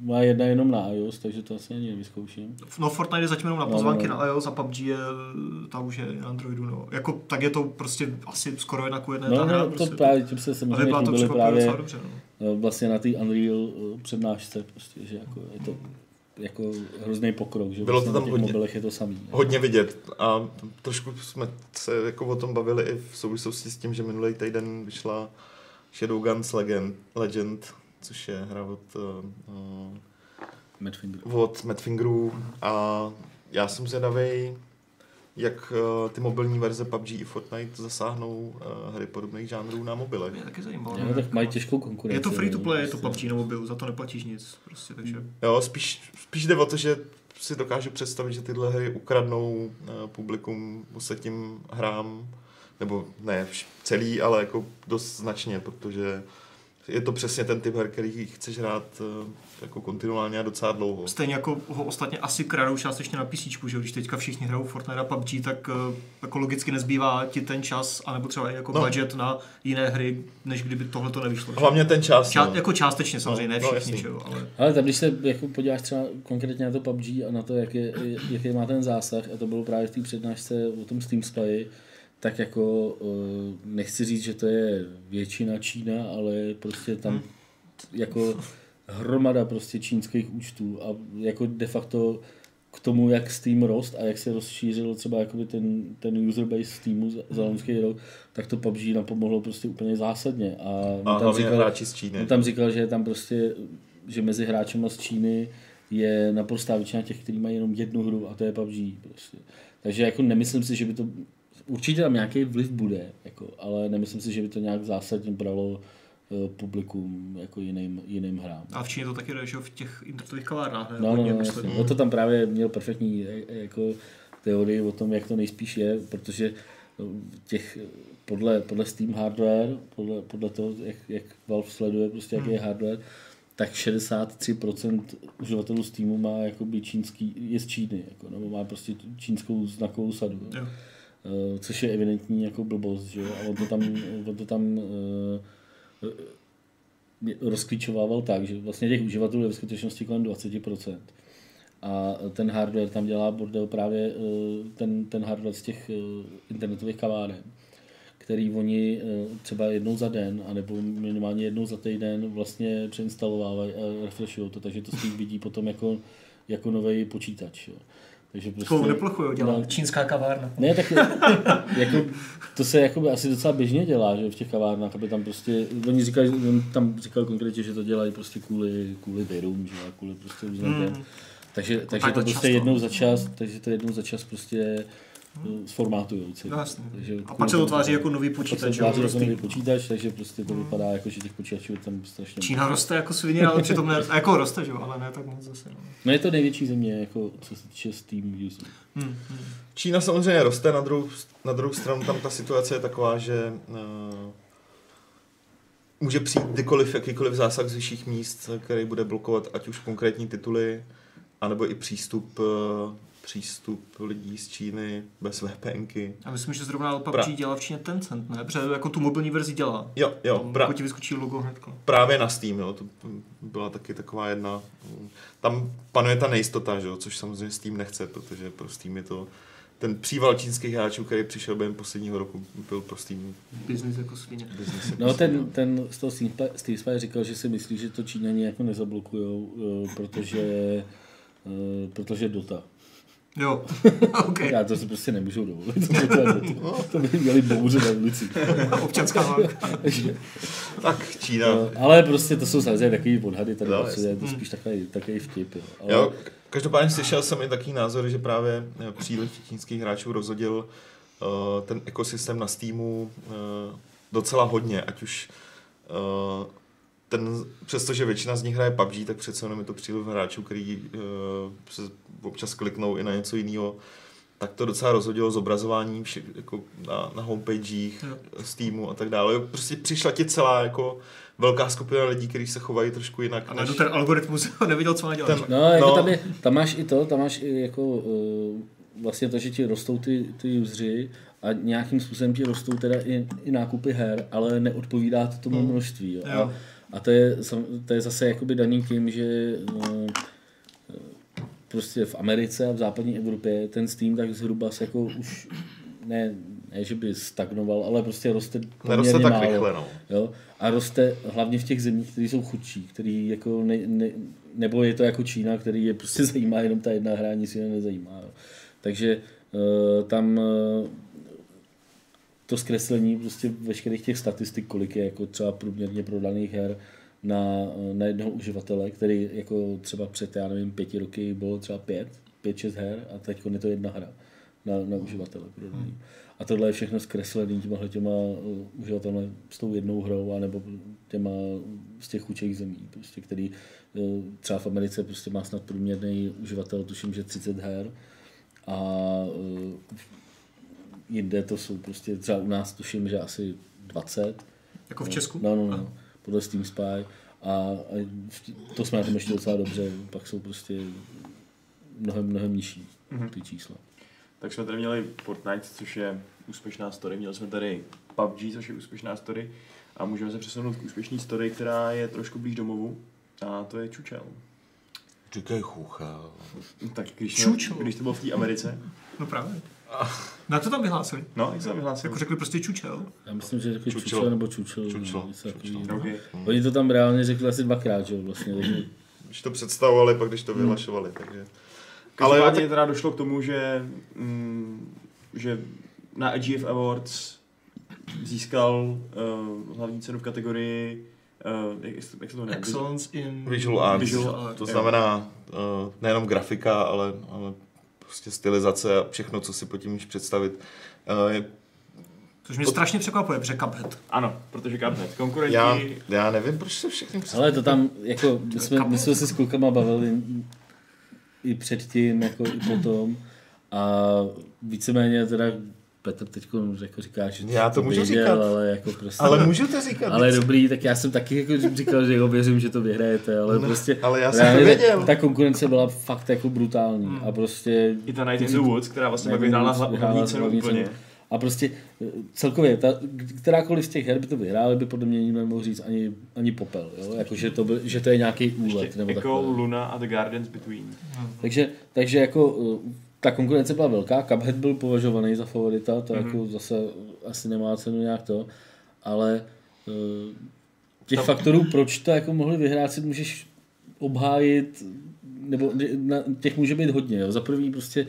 S3: má jedna jenom na iOS, takže to asi ani nevyzkouším.
S2: No Fortnite je zatím jenom na
S3: No,
S2: pozvánky
S3: no, no.
S2: na iOS a PUBG je, tam už je na Androidu, no. Jako, tak je to prostě asi skoro jedna ku jedné ta
S3: No,
S2: hra,
S3: no to
S2: prostě.
S3: právě tím se samozřejmě
S2: vypadá to
S3: chybili
S2: překvapivě
S3: právě
S2: docela dobře, no.
S3: eh, vlastně na té Unreal eh, přednášce, prostě, že jako je to jako hrozný pokrok, že
S4: Bylo
S3: vlastně
S4: to
S3: na
S4: tam
S3: těch
S4: hodně.
S3: mobilech je to samý. ne?
S4: hodně vidět a trošku jsme se jako o tom bavili i v souvislosti s tím, že minulý týden vyšla Shadowguns Legend, Legend což je hra od, uh,
S3: Madfinger.
S4: od Madfingerů a já jsem zvědavý, jak uh, ty mobilní verze PUBG i Fortnite zasáhnou uh, hry podobných žánrů na mobilech.
S2: Mě taky zajímalo.
S3: No, tak mají těžkou konkurenci.
S2: Je to free to play, je to. PUBG na mobilu, za to neplatíš nic, prostě, takže...
S4: Jo, spíš, spíš jde o to, že si dokážu představit, že tyhle hry ukradnou uh, publikum ostatním hrám, nebo ne celý, ale jako dost značně, protože je to přesně ten typ her, který chceš hrát uh, jako kontinuálně a docela dlouho.
S2: Stejně jako ho ostatně asi kradou částečně na PC, že jo? když teďka všichni hrajou Fortnite a PUBG, tak eh, jako logicky nezbývá ti ten čas, anebo třeba i jako
S4: No.
S2: no. budget na jiné hry, než kdyby tohle to nevyšlo. že?
S4: Hlavně ten čas.
S2: Ča-
S4: no.
S2: jako částečně samozřejmě,
S4: No,
S2: ne
S4: no,
S2: všichni,
S4: jasný.
S2: že jo, ale...
S3: Ale tam, když se jako podíváš třeba konkrétně na to PUBG a na to, jak je, jaký má ten zásah, a to bylo právě v té přednášce o tom Steam Spy, tak jako eh, nechci říct, že to je většina Čína, ale prostě tam jako hromada prostě čínských účtů a jako de facto k tomu, jak Steam rost a jak se rozšířil třeba jakoby ten, ten user base Steamu za, za loňský rok, tak to PUBG napomohlo prostě úplně zásadně. A, on
S4: A
S3: tam říkal,
S4: hráči z Číny.
S3: On tam říkal, že tam prostě, že mezi hráčema z Číny je naprostá většina těch, kteří mají jenom jednu hru a to je PUBG. Prostě. Takže jako nemyslím si, že by to, určitě tam nějaký vliv bude, jako, ale nemyslím si, že by to nějak zásadně bralo eh, publikum jako jiným, jiným hrám.
S2: A v Číně to taky jde, že v těch internetových kavárnách, ne?
S3: No, no, no, jasně. no to tam právě měl perfektní eh, jako teorii o tom, jak to nejspíš je, protože no, těch, podle, podle Steam hardware, podle, podle toho, jak, jak Valve sleduje prostě, jaký je hardware, tak 63% uživatelů Steamu má jakoby čínský, je z Číny, jako, nebo má prostě čínskou znakovou sadu.
S2: Jo.
S3: Což je evidentní jako blbost, že jo? A on to tam, on to tam uh, rozklíčovával tak, že vlastně těch uživatelů je ve skutečnosti kolem 20%. A ten hardware tam dělá bordel právě ten, ten hardware z těch internetových kaváren který oni eh, třeba jednou za den, anebo minimálně jednou za týden vlastně přeinstalovávají a refreshují to, takže to spíš vidí potom jako, jako nový počítač. Jo. Takže
S2: prostě, Takovou neplochu dělá no, čínská kavárna.
S3: Ne, tak jako, to se jako asi docela běžně dělá, že v těch kavárnách, aby tam prostě, oni říkali, on tam říkal konkrétně, že to dělají prostě kvůli, kvůli virům, že kvůli prostě různým hmm. Takže,
S2: to
S3: takže to prostě jednou za čas, takže to jednou za čas prostě sformátujoucí.
S2: No, takže a pak se to tváří jako nový počítač. Pak se
S3: tváří jako nový počítač, takže prostě to hmm. vypadá jako, že těch počítačů tam strašně
S2: Čína roste jako svině, ale přitom ne, jako roste, že? ale ne tak moc zase. No.
S3: no je to největší země, jako, co se týče Steam user. Hmm,
S4: hmm. Čína samozřejmě roste, na druhou, na druhou stranu tam ta situace je taková, že uh, může přijít kdykoliv, jakýkoliv zásah z vyšších míst, který bude blokovat ať už konkrétní tituly, anebo i přístup uh, přístup lidí z Číny bez VPNky.
S2: A myslím, že zrovna PUBG pra... dělá v Číně Tencent, ne? Protože jako tu mobilní verzi dělá.
S4: Jo, jo.
S2: Tam, pra... Jako ti vyskočí logo hned.
S4: Právě na Steam, jo. To byla taky taková jedna... Tam panuje ta nejistota, že jo? což samozřejmě Steam nechce, protože pro Steam je to ten příval čínských hráčů, který přišel během posledního roku, byl pro Steam.
S2: Business jako svině.
S3: Business jako no ten, ten z toho Steve Spy říkal, že si myslí, že to Číňani jako nezablokujou, eh, protože, eh, protože Dota.
S2: Jo, OK.
S3: Já to si prostě nemůžu dovolit. To, to by měli bouře na ulici.
S2: Občanská válka.
S4: tak Čína.
S3: No, ale prostě to jsou samozřejmě takový odhady, tady no, prostě je to spíš takový, takový vtip. Jo. Ale...
S4: jo, každopádně slyšel jsem i takový názor, že právě eh, příliv čínských hráčů rozhodil uh, ten ekosystém na Steamu uh, docela hodně, ať už uh, ten, přestože většina z nich hraje PUBG, tak přece jenom je to příliv hráčů, který uh, se občas kliknou i na něco jiného, tak to docela rozhodilo zobrazování vše, jako na, na homepagech, Steamu a tak dále. Prostě přišla ti celá jako velká skupina lidí, kteří se chovají trošku jinak.
S2: A než... ten algoritmus neviděl, co má dělat. Ten,
S3: no, jako no. Tam, je, tam máš i to, tam máš i jako uh, vlastně to, že ti rostou ty, ty useři a nějakým způsobem ti rostou teda i, i nákupy her, ale neodpovídá to tomu hmm. množství. Jo. A, a to je, to je zase jakoby daný tím, že no, prostě v Americe a v západní Evropě ten Steam tak zhruba se jako už ne, ne, že by stagnoval, ale prostě roste
S4: Neroste tak málo, rychle, no.
S3: Jo? A roste hlavně v těch zemích, které jsou chudší, který jako ne, ne, nebo je to jako Čína, který je prostě zajímá jenom ta jedna hra, nic jiného nezajímá. Jo? Takže uh, tam uh, to zkreslení prostě veškerých těch statistik, kolik je jako třeba průměrně prodaných her na, na jednoho uživatele, který jako třeba před, já nevím, pěti roky bylo třeba pět, pět, šest her a teď je to jedna hra na, na uživatele prodaný. Hmm. A tohle je všechno zkreslený těma těma uh, uživateli s tou jednou hrou, anebo těma z těch chudších zemí, prostě, který uh, třeba v Americe prostě má snad průměrný uživatel, tuším, že 30 her a uh, jinde to jsou prostě, třeba u nás tuším, že asi 20.
S2: Jako v Česku?
S3: No, no, no. Podle Steam Spy. A, a to jsme na tom ještě docela dobře, pak jsou prostě mnohem, mnohem nižší mm-hmm. ty čísla.
S1: Tak jsme tady měli Fortnite, což je úspěšná story, měli jsme tady PUBG, což je úspěšná story a můžeme se přesunout k úspěšné story, která je trošku blíž domovu a to je Čučel.
S4: Říkej chuchel.
S1: Tak když, Čučel. když to bylo v té Americe.
S2: No právě. Na to tam vyhlásili?
S1: No, jak se tam vyhlásili?
S2: Jako řekli prostě čučel?
S3: Já myslím, že řekli čučel, čučel nebo čučel.
S4: Čučel. No, čučel.
S3: Okay. Oni to tam reálně řekli asi dvakrát, že vlastně. Takže...
S4: Když to představovali, pak když to hmm. vyhlašovali, takže...
S1: Ale já tak... teda došlo k tomu, že, mm, že na AGF Awards získal uh, hlavní cenu v kategorii uh, jak, jak se to jmenuje?
S2: Excellence in
S4: Visual Arts. Visual art. To znamená uh, nejenom grafika, ale, ale prostě stylizace a všechno, co si pod tím můžeš představit. Uh, je
S2: Což mě pod... strašně překvapuje, protože Cuphead.
S1: Ano, protože Cuphead. Konkurenti...
S4: Já, já nevím, proč se všechny
S3: Ale to tam, jako, my jsme, my jsme se s klukama bavili i předtím, jako i potom. A víceméně teda Petr teď jako říká, že
S4: Já to můžu
S3: věděl,
S4: říkat.
S3: ale jako prostě...
S4: Ale můžu to říkat.
S3: ale dobrý, tak já jsem taky jako říkal, že jo, věřím, že to vyhrajete, ale
S4: No,
S3: prostě...
S4: ale já jsem to věděl.
S3: Ta konkurence byla fakt jako brutální a prostě...
S1: I ta Night in the Woods, která vlastně pak vyhrála
S3: vyhrála
S1: hlavní cenu úplně.
S3: cenu. A prostě eh, celkově, ta, kterákoliv z těch her by to vyhráli, by podle mě nikdo nemohl říct ani, ani popel, jo? Jako, že, to by, že to je nějaký úlet.
S1: Ještě
S3: Nebo
S1: Echo,
S3: takové.
S1: Luna a The Gardens Between.
S3: Takže, takže jako eh, ta konkurence byla velká, Cuphead byl považovaný za favorita, to mm-hmm. jako zase asi nemá cenu nějak to, ale eh, těch
S1: Tam-
S3: faktorů, proč to jako mohli vyhrát, si můžeš obhájit, nebo na, těch může být hodně. Jo. Za prvý prostě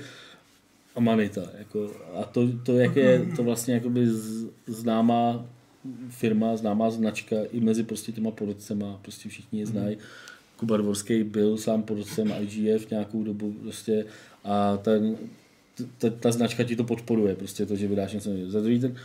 S3: Amanita. Jako, a to, to, jak je to vlastně jakoby z, známá firma, známá značka i mezi prostě těma porodcema, prostě všichni je znají. Kuba Dvorský byl sám porodcem IGF nějakou dobu prostě a ten, ta, ta značka ti to podporuje, prostě to, že vydáš něco. Za druhý ten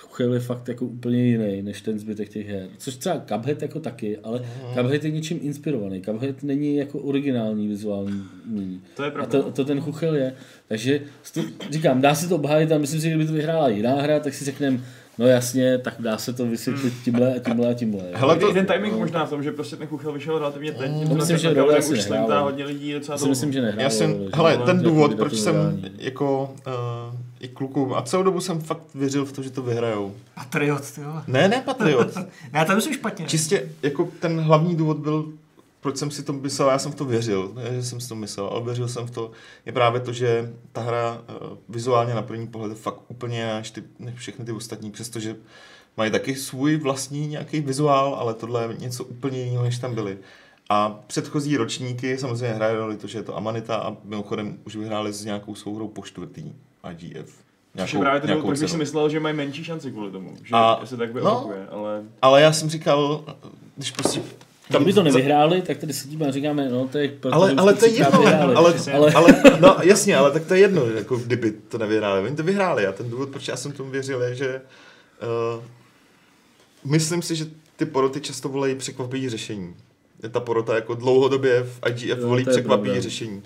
S3: Chuchel je fakt jako úplně jiný než ten zbytek těch her. Což třeba Cuphead jako taky, ale Cuphead je něčím inspirovaný. Cuphead není jako originální vizuální umění.
S1: To je
S3: A
S1: pravda.
S3: to, to ten Chuchel je. Takže to, říkám, dá se to obhájit a myslím si, že kdyby to vyhrála jiná hra, tak si řekneme, no jasně, tak dá se to vysvětlit tímhle a tímhle a tímhle.
S4: Hele,
S1: Ale
S4: to-
S1: ten timing možná v tom, že prostě ten Kuchel vyšel relativně teď.
S3: To myslím, že asi
S1: už slemtá hodně lidí docela
S3: Já si myslím, že nehrálo.
S4: Já jsem, hele, ten důvod, proč jsem jako uh, i klukům, a celou dobu jsem fakt věřil v to, že to vyhrajou.
S2: Patriot, ty vole.
S4: Ne, ne Patriot.
S2: Ne, já to myslím špatně.
S4: Čistě jako ten hlavní důvod byl, proč jsem si to myslel, já jsem v to věřil, ne, že jsem si to myslel, ale věřil jsem v to, je právě to, že ta hra uh, vizuálně na první pohled je fakt úplně až ty, než všechny ty ostatní, přestože mají taky svůj vlastní nějaký vizuál, ale tohle je něco úplně jiného, než tam byly. A předchozí ročníky samozřejmě roli to, že je to Amanita a mimochodem už vyhráli s nějakou souhrou po čtvrtý IGF.
S1: Což je právě to,
S4: nějakou
S1: proč bych si myslel, že mají menší šanci kvůli tomu. Že
S4: A-
S1: se tak by
S4: no.
S1: opakuje, ale...
S4: Ale já jsem říkal, když prostě
S3: Kdyby to nevyhráli, tak tady sedíme a říkáme, no to je proto,
S4: Ale,
S3: už
S4: ale to je jedno,
S3: vyhráli.
S4: ale, ale, ale, no jasně, ale tak to je jedno, jako kdyby to nevyhráli. Oni to vyhráli a ten důvod, proč já jsem tomu věřil, je, že uh, myslím si, že ty poroty často volají překvapivý řešení. Ta porota jako dlouhodobě v IGF
S3: Jo,
S4: volí
S3: je
S4: překvapivý
S3: pravda.
S4: řešení.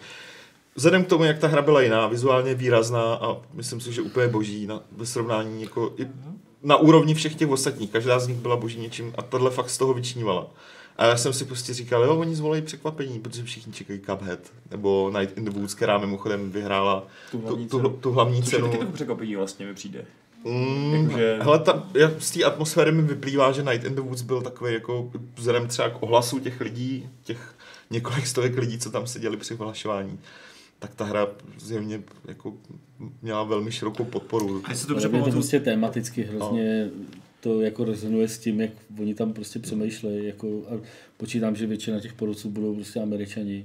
S4: Vzhledem k tomu, jak ta hra byla jiná, vizuálně výrazná a myslím si, že úplně boží na, ve srovnání jako i na úrovni všech těch ostatních. Každá z nich byla boží něčím a tohle fakt z toho vyčnívala. A já jsem si prostě říkal, jo, oni zvolají překvapení, protože všichni čekají Cuphead, nebo Night in the Woods, která mimochodem vyhrála
S1: Tu
S4: tu,
S1: hlavní
S4: tu,
S1: cenu.
S4: tu hlavní
S1: Což je
S4: cenu.
S1: taky trochu překvapení vlastně mi přijde.
S4: Mm,
S1: Jakože-
S4: Hele, ta, já, z té atmosféry mi vyplývá, že Night in the Woods byl takový jako vzhledem třeba k ohlasu těch lidí, těch několik stovek lidí, co tam seděli při vyhlašování, tak ta hra zjevně jako měla velmi širokou podporu.
S2: A
S3: To
S2: dobře
S3: je to
S2: pamatuju,
S3: prostě tematicky hrozně to jako rezonuje s tím, jak oni tam prostě přemýšlejí. Jako, a počítám, že většina těch porodců budou prostě američani.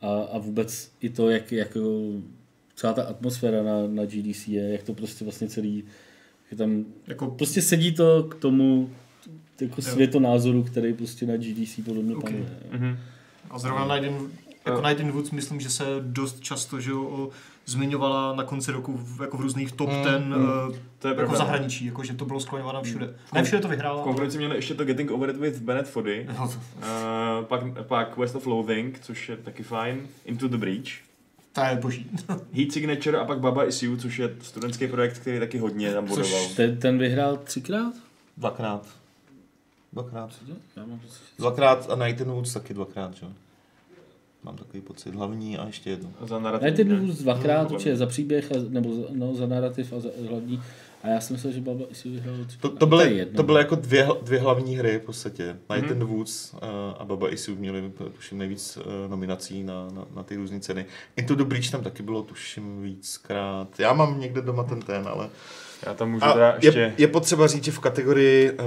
S3: A, a vůbec i to, jak jako celá ta atmosféra na, na GDC je, jak to prostě vlastně celý, jak tam
S2: jako
S3: prostě sedí to k tomu jako
S2: Jo.
S3: světonázoru, který prostě na GDC podle mě
S2: Ok.
S3: panuje.
S1: Mhm.
S2: A zrovna Night in, jako Night in Woods, myslím, že se dost často že jo, o- zmiňovala na konci roku v, jako v různých top
S4: Mm,
S2: ten
S1: mm.
S2: eh,
S1: To je
S2: jako
S1: pravda.
S2: zahraničí, jako, že to bylo skloňováno všude. Ne všude to
S1: V
S2: vyhrálo. ale-
S1: konkurenci měli ještě to Getting Over It with Bennett Foddy,
S2: No, to,
S1: uh, pak, pak West of Loathing, což je taky fajn, Into the Breach,
S2: to je boží.
S1: Heat Signature a pak Baba Is You, což je studentský projekt, který taky hodně tam bodoval.
S3: Ten, ten vyhrál třikrát?
S4: Dvakrát. Dvakrát. Dvakrát a Night in Woods taky dvakrát, že? jo? Mám takový pocit. Hlavní a ještě jedno.
S1: Za narrativ,
S3: Ne, ty? Woods dvakrát, určitě za příběh, a, nebo za, no, za narrativ a za hlavní. A já jsem myslel, že Baba si vyhrál
S4: To, to, byly,
S3: jedno.
S4: to byly jako dvě, dvě hlavní hry v podstatě. Night the Woods uh, a Baba Isu měli tuším nejvíc uh, nominací na, na, na ty různé ceny. Into the Breach tam taky bylo tuším víckrát. Já mám někde doma ten ten, ale...
S1: Já tam můžu teda
S4: A
S1: ještě
S4: je, je potřeba říct, že v kategorii uh,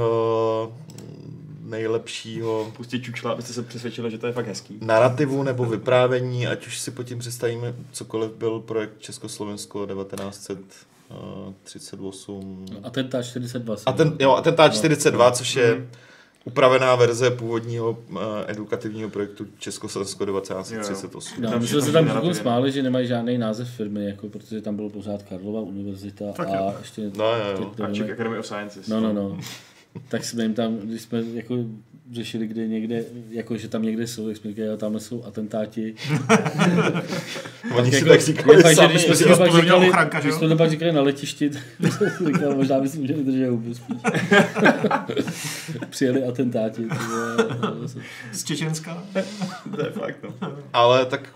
S4: nejlepšího
S1: pustit čučla, abyste se přesvědčili, že to je fakt hezký.
S4: narrativu nebo vyprávění, ať už si pod tím představíme cokoliv byl projekt Československo 1938.
S3: Atentát 42.
S4: A ten, jo, Atentát
S3: No.
S4: 42, což je
S1: Mhm.
S4: upravená verze původního uh, edukativního projektu Československo 1938.
S3: No,
S1: Tam
S3: my jsme se tam
S1: je.
S3: smáli, že nemají žádný název firmy, jako, protože tam bylo pořád Karlova univerzita
S2: Tak
S3: a
S2: jo.
S3: ještě...
S4: No, jo, jo.
S3: teď
S1: A Czech Academy of Sciences.
S3: No, no, no. tak jsme jim tam, když jsme jako řešili, kde někde, jako že tam někde jsou, jak jsme říkali, "Jo, tamhle jsou atentáti.
S4: Oni si
S3: jako,
S4: tak říkali
S3: fakt, že
S4: sami.
S3: když jsme si
S2: že
S3: to pak říkali,
S2: ochranka, že
S3: když jsme to pak říkali na letišti, tak říkal, možná bychom měli držet hubu spíš. Přijeli atentáti.
S2: Z Čečenska.
S1: To je fakt, no.
S4: Ale tak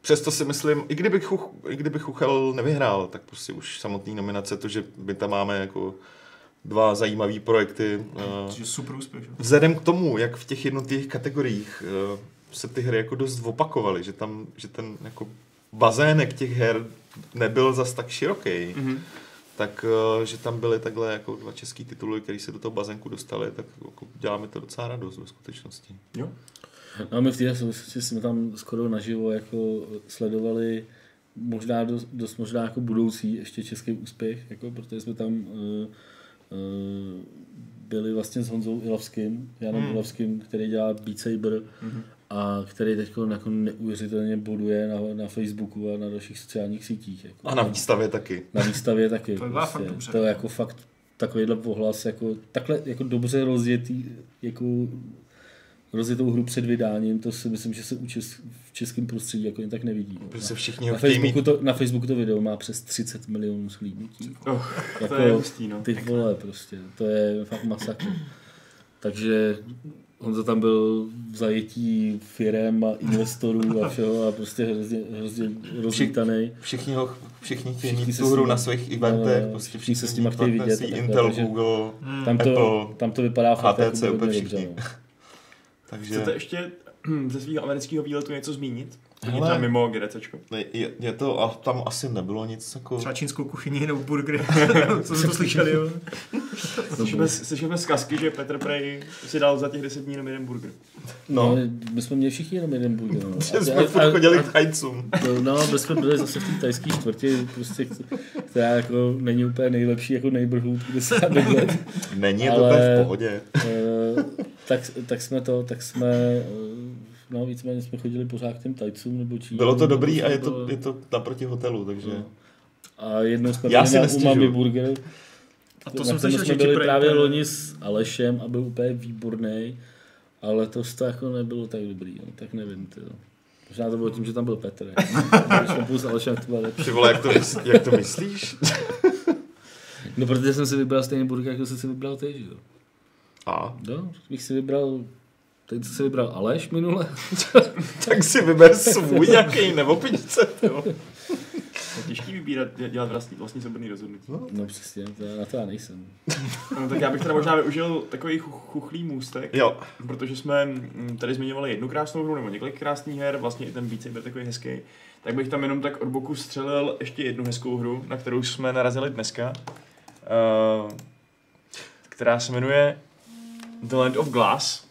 S4: přesto si myslím, i kdyby, Chuch, i kdyby Chuchel nevyhrál, tak prostě už samotný nominace, to, že my tam máme jako dva zajímavé projekty.
S2: je super úspěch. že?
S4: Vzhledem k tomu, jak v těch jednotlivých kategoriích eh, se ty hry jako dost opakovaly, že tam, že ten jako bazének těch her nebyl zas tak široký,
S1: Mhm.
S4: tak eh, že tam byly takhle jako dva český tituly, které se do toho bazénku dostaly, tak jako děláme to docela radost ve skutečnosti.
S1: Jo?
S3: No a my v té souvislosti jsme tam skoro naživo jako sledovali možná dost, dost možná jako budoucí ještě český úspěch, jako, protože jsme tam uh, uh, byli vlastně s Honzou Ilavským, Janem
S4: Hmm.
S3: Ilavským, který dělá Beat Saber
S1: Mhm.
S3: a který teď jako neuvěřitelně boduje na, na Facebooku a na dalších sociálních sítích. Jako.
S4: A na výstavě taky.
S3: Na výstavě taky.
S2: To byla fakt dobře.
S3: To je jako fakt takovýhle pohlas, jako takhle jako dobře rozjetý, jako rozjetou hru před vydáním, to si myslím, že se u čes, v českém prostředí jako jen tak nevidí. no.
S4: Protože všichni
S3: Na,
S4: chtějí mít.
S3: Facebooku to, na Facebooku to video má přes 30 milionů slídnutí.
S1: Oh,
S3: Jako,
S1: to je hustý, no.
S3: ty vole prostě, to je fakt masakr. Takže Honza tam byl v zajetí firem a investorů a všeho a prostě hrozně, hrozně rozlítaný.
S4: Všichni, ho, všichni chtějí
S3: Všichni
S4: mít
S3: se
S4: tu hru na svých eventech,
S3: no,
S4: prostě
S3: všichni se s
S4: všichni
S3: tím chtějí vidět takhle,
S4: Intel, Google,
S2: Hmm.
S3: Tam to,
S4: Apple,
S3: tam to vypadá fakt
S4: HTC,
S3: jako
S4: úplně všichni.
S3: dobře, no.
S4: Takže
S1: Chcete ještě ze svého amerického výletu něco zmínit?
S4: Hele.
S1: Tam mimo GDCčko.
S4: ne, je, je, to, a tam asi nebylo nic jako...
S2: Třeba čínskou kuchyni nebo burgery. Co jsme to slyšeli, jo?
S1: Slyšíme, slyšíme zkazky, že Petr Prej si dal za těch 10 dní jenom jeden burger.
S3: No.
S4: No,
S3: my jsme měli všichni jenom jeden burger. No.
S4: že jsme furt chodili k hajcům.
S3: No, no, my jsme byli zase v té tajské čtvrti, prostě, která jako není úplně nejlepší jako neighborhood, kde se dá bydlet.
S4: Není, je to v pohodě.
S3: Tak, tak jsme to, tak jsme, eh, no víceméně jsme chodili pořád k těm tajcům nebo čím.
S4: Bylo to dobrý a je to, je to naproti hotelu, takže...
S3: No. A jednou jsme
S4: Já
S3: na
S4: nestěžuju.
S3: Umami Burger.
S2: A to jsem slyšel,
S3: jsme
S2: že
S3: byli právě loni s Alešem a byl úplně výborný, ale to, to jako nebylo tak dobrý, no, tak nevím. Tyjo. Možná to bylo tím, že tam byl Petr. Když půl s Alešem, to bylo lepší.
S4: Ty vole, jak to, myslí, jak to myslíš?
S3: No, protože jsem si vybral stejný burger, jako jsem si vybral teď, že jo.
S4: A,
S3: No, bych si vybral, teď jsem si vybral Aleš minule.
S4: tak si vyber svůj nějaký jo.
S1: Je těžký vybírat, dě- dělat vlastní, vlastní svobodný rozhodnutí.
S3: No přesně, to, na to já nejsem.
S1: No, tak já bych teda možná využil takový chu- chuchlý můstek,
S4: Jo,
S1: protože jsme mm, tady zmiňovali jednu krásnou hru nebo několik krásných her, vlastně i ten Beat Saber takový hezký. Tak bych tam jenom tak od boku střelil ještě jednu hezkou hru, na kterou jsme narazili dneska, uh, která se jmenuje The Land of Glass.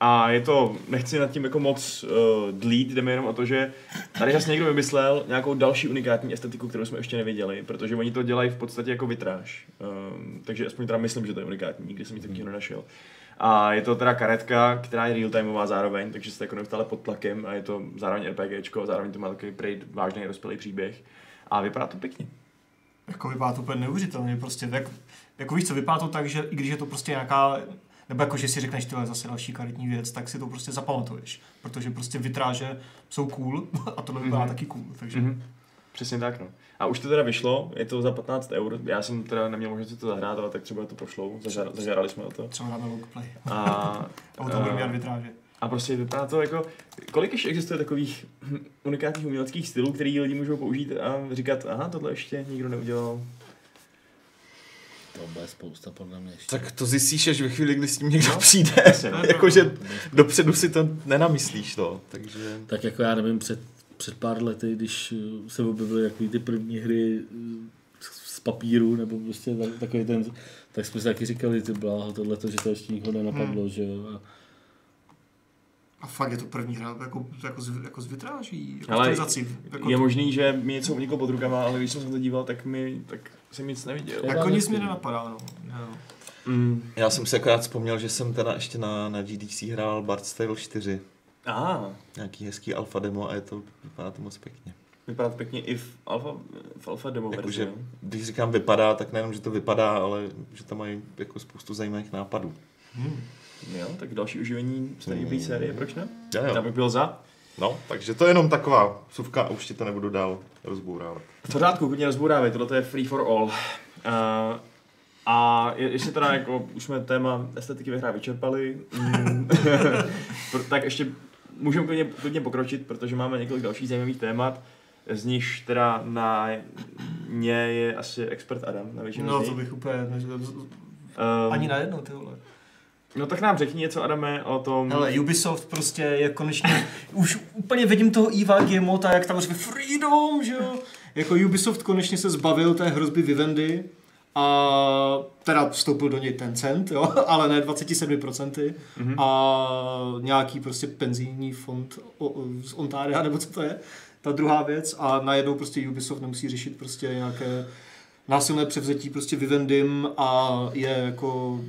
S1: A je to, nechci nad tím jako moc uh, dlít, jde mi jenom o to, že tady zase někdo vymyslel nějakou další unikátní estetiku, kterou jsme ještě neviděli, protože oni to dělají v podstatě jako vitráž. Um, takže aspoň teda myslím, že to je unikátní, nikdy jsem nic takového nenašel. A je to teda karetka, která je real-timeová zároveň, takže jste jako neustále pod tlakem a je to zároveň RPGčko, zároveň to má takový prej vážný rozpělý příběh. A vypadá to pěkně.
S2: Jako vypadá to úplně neuvěřitelně, prostě tak, jako víš co, vypadá to tak, že i když je to prostě nějaká, nebo jako, že si řekneš, tyhle zase další karetní věc, tak si to prostě zapamatuješ, protože prostě vitráže jsou cool a tohle vypadá
S1: Mhm.
S2: taky cool, takže
S1: Mm-hmm. Přesně tak, no. A už to teda vyšlo, je to za 15 eur. Já jsem teda neměl možnost si to zahrát, ale tak třeba to pošlou. Zažar, zažárali jsme o to.
S2: třeba long play.
S1: A,
S2: A u toho budeme dělat vitráže.
S1: A prostě vypadá to jako, kolik ještě existuje takových unikátních uměleckých stylů, který lidi můžou použít a říkat, aha, tohle ještě nikdo neudělal.
S3: To bude spousta podle mě ještě.
S4: tak to zjistíš až ve chvíli, kdy s tím někdo přijde.
S1: Přesně.
S4: Jakože dopředu si to nenamyslíš to, takže...
S3: Tak jako já nevím, před, před pár lety, když eh, se objevily takový ty první hry eh, z papíru, nebo prostě tak, takový ten, tak jsme si taky říkali, ty bláho, tohle, že to ještě nikoho nenapadlo, hmm. že jo. A,
S2: A fakt je to první hra jako, jako, z, jako z vitráží, jako
S1: Ale
S2: stylizací. Jako,
S1: Je možný, že mi něco uniklo pod rukama, ale když jsem se to díval, tak mi, tak jsem nic neviděl.
S3: Já
S2: jako nic mě
S3: nechci.
S2: nenapadá, no. no.
S1: Mm.
S4: Já jsem si akorát vzpomněl, že jsem teda ještě na, na GDC hrál Bard's Tale 4.
S1: Aha,
S4: Nějaký hezký alfa demo a je to, vypadá to moc pěkně.
S1: Vypadá to pěkně i v alfa, v alfa demo verzi.
S4: Jakože,
S1: no.
S4: když říkám vypadá, tak nejenom, že to vypadá, ale že tam mají jako spoustu zajímavých nápadů.
S1: Jo, tak další uživení staré hmm. série, proč ne?
S4: Jo,
S1: Já
S4: jo.
S1: bych byl za.
S4: No, takže to je jenom taková suvka a už ti to nebudu dál rozbourávat.
S1: V pořádku, klidně rozbourávej, tohle je free for all. Uh, a je, ještě teda, jako, už jsme téma estetiky ve hrách vyčerpali, mm, tak ještě můžeme klidně, klidně pokročit, protože máme několik dalších zajímavých témat, z nichž teda na ně je asi expert Adam, na většinu
S2: No to
S1: nich.
S2: bych úplně, ne,
S1: Um,
S2: ani na jedno, ty vole.
S1: No tak nám řekni něco, Adame, o tom...
S2: Hele, Ubisoft prostě je konečně, už úplně vidím toho Eva Guillemota, jak tam řve Freedom, že jo? Jako Ubisoft konečně se zbavil té hrozby Vivendi a teda vstoupil do něj Tencent, jo, ale ne 27%
S1: Mhm.
S2: a nějaký prostě penzijní fond z Ontaria, nebo co to je, ta druhá věc a najednou prostě Ubisoft nemusí řešit prostě nějaké násilné převzetí prostě Vivendym a je jako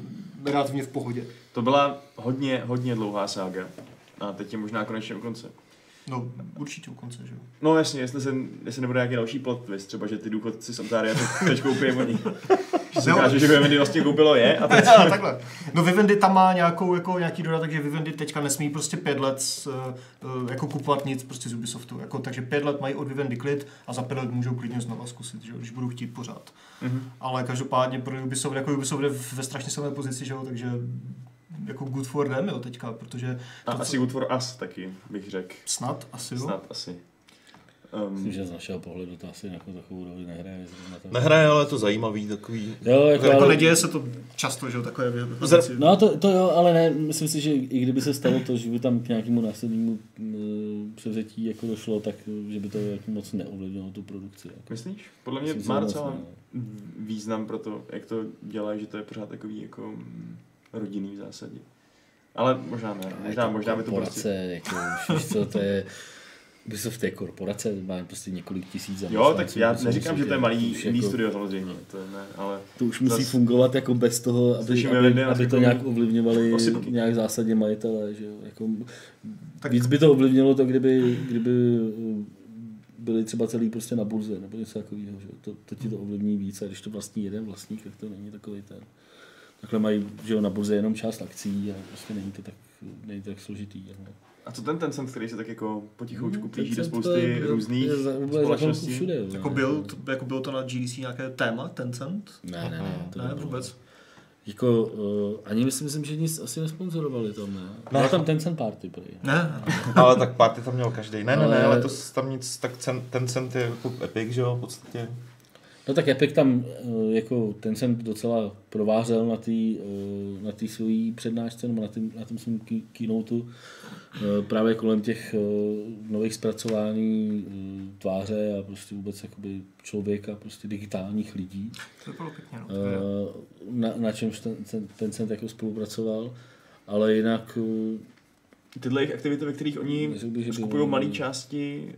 S2: relativně v pohodě.
S1: To byla hodně, hodně dlouhá sága. A teď je možná konečně u konce.
S2: No, určitě u konce, že jo.
S1: No jasně, jestli, se, jestli nebude nějaký další plot twist, třeba že ty důchodci z Ontaria teď, teď koupí oni. Že
S2: No.
S1: že Vivendi vlastně koupilo je a teď...
S2: A, takhle. No Vivendi tam má nějakou, jako, nějaký dodatek, že Vivendi teďka nesmí prostě pět let uh, jako kupovat nic prostě z Ubisoftu. Jako, takže pět let mají od Vivendi klid a za pět let můžou klidně znova zkusit, že když budou chtít pořád.
S1: Mhm.
S2: Ale každopádně pro Ubisoft, jako Ubisoft je ve strašně silné pozici, že jo, takže jako good for them, jo, teďka, protože
S1: A
S2: to,
S1: asi Good for Us taky, bych řekl.
S2: snad, asi jo.
S1: Snad asi.
S3: Myslím,
S1: Um,
S3: že z našeho pohledu to asi jako takovou roli nehraje.
S4: Nehraje, ale je to zajímavý takový.
S3: Jo, jako,
S2: Jako
S3: ale,
S2: neděje se to často, že jo, takové věci.
S3: No to, to jo, ale ne, myslím si, že i kdyby se stalo to, že by tam k nějakému následnému mm, převzetí jako došlo, tak že by to jako moc neovlivnilo tu produkci. Jako.
S1: myslíš? Podle mě
S3: Myslím
S1: má docela význam pro to, jak to dělají, že to je pořád takový jako mm, rodinný v zásadě. Ale možná ne, možná, možná by to prostě...
S3: jako, víš co, to je, Ubisoft je korporace, má prostě několik tisíc
S1: Jo,
S3: zaměstnanců,
S1: tak já
S3: myslím
S1: neříkám, že to je malý
S3: jako-
S1: studio samozřejmě, to ne, ale
S3: To už musí
S1: Zas-
S3: fungovat jako bez toho, aby, aby, aby to nějak ovlivňovali
S1: osypky.
S3: nějak zásadně majitele. Že jo? Jako,
S2: Tak-.
S3: Víc by to ovlivnilo to, kdyby, kdyby uh, byli třeba celý prostě na burze nebo něco takového. Že? jo. To, to ti to ovlivní víc a když to vlastní jeden vlastník, tak to není takový ten. Takhle mají že jo, na burze jenom část akcí a prostě není to tak, není to tak složitý. No.
S1: A co ten Tencent, který se tak jako potichoučku
S3: Hmm,
S1: plíží do
S3: Tencent
S1: spousty
S3: je-
S1: různých
S3: je za-
S1: společností?
S3: všude. jo.
S2: Jako, byl, to, jako bylo to na GDC nějaké téma, Tencent?
S3: Ne, ne, ne. To
S2: Ne, vůbec.
S3: Jako, uh, ani myslím, myslím, že nic asi nesponzorovali tam, ne?
S4: Ne.
S3: Byla tam Tencent Party, prý.
S2: Ne,
S4: Ale tak party tam měl každý. Ne, ne, ne,
S3: Ale-
S4: letos tam nic, tak cen, ten cent je jako Epic, že jo, v podstatě.
S3: No tak Epic tam eh, jako ten jsem docela provářel na té eh, na té svojí přednášce nebo na, tým, na tom svém key- keynoteu eh, právě kolem těch nových zpracování tváře a prostě vůbec jakoby člověka, prostě digitálních lidí,
S2: to bylo pěkně, no.
S3: na, na čemž ten, ten, ten cent jako spolupracoval. Ale jinak
S1: Tyhle jejich aktivity, ve kterých oni skupují malé části,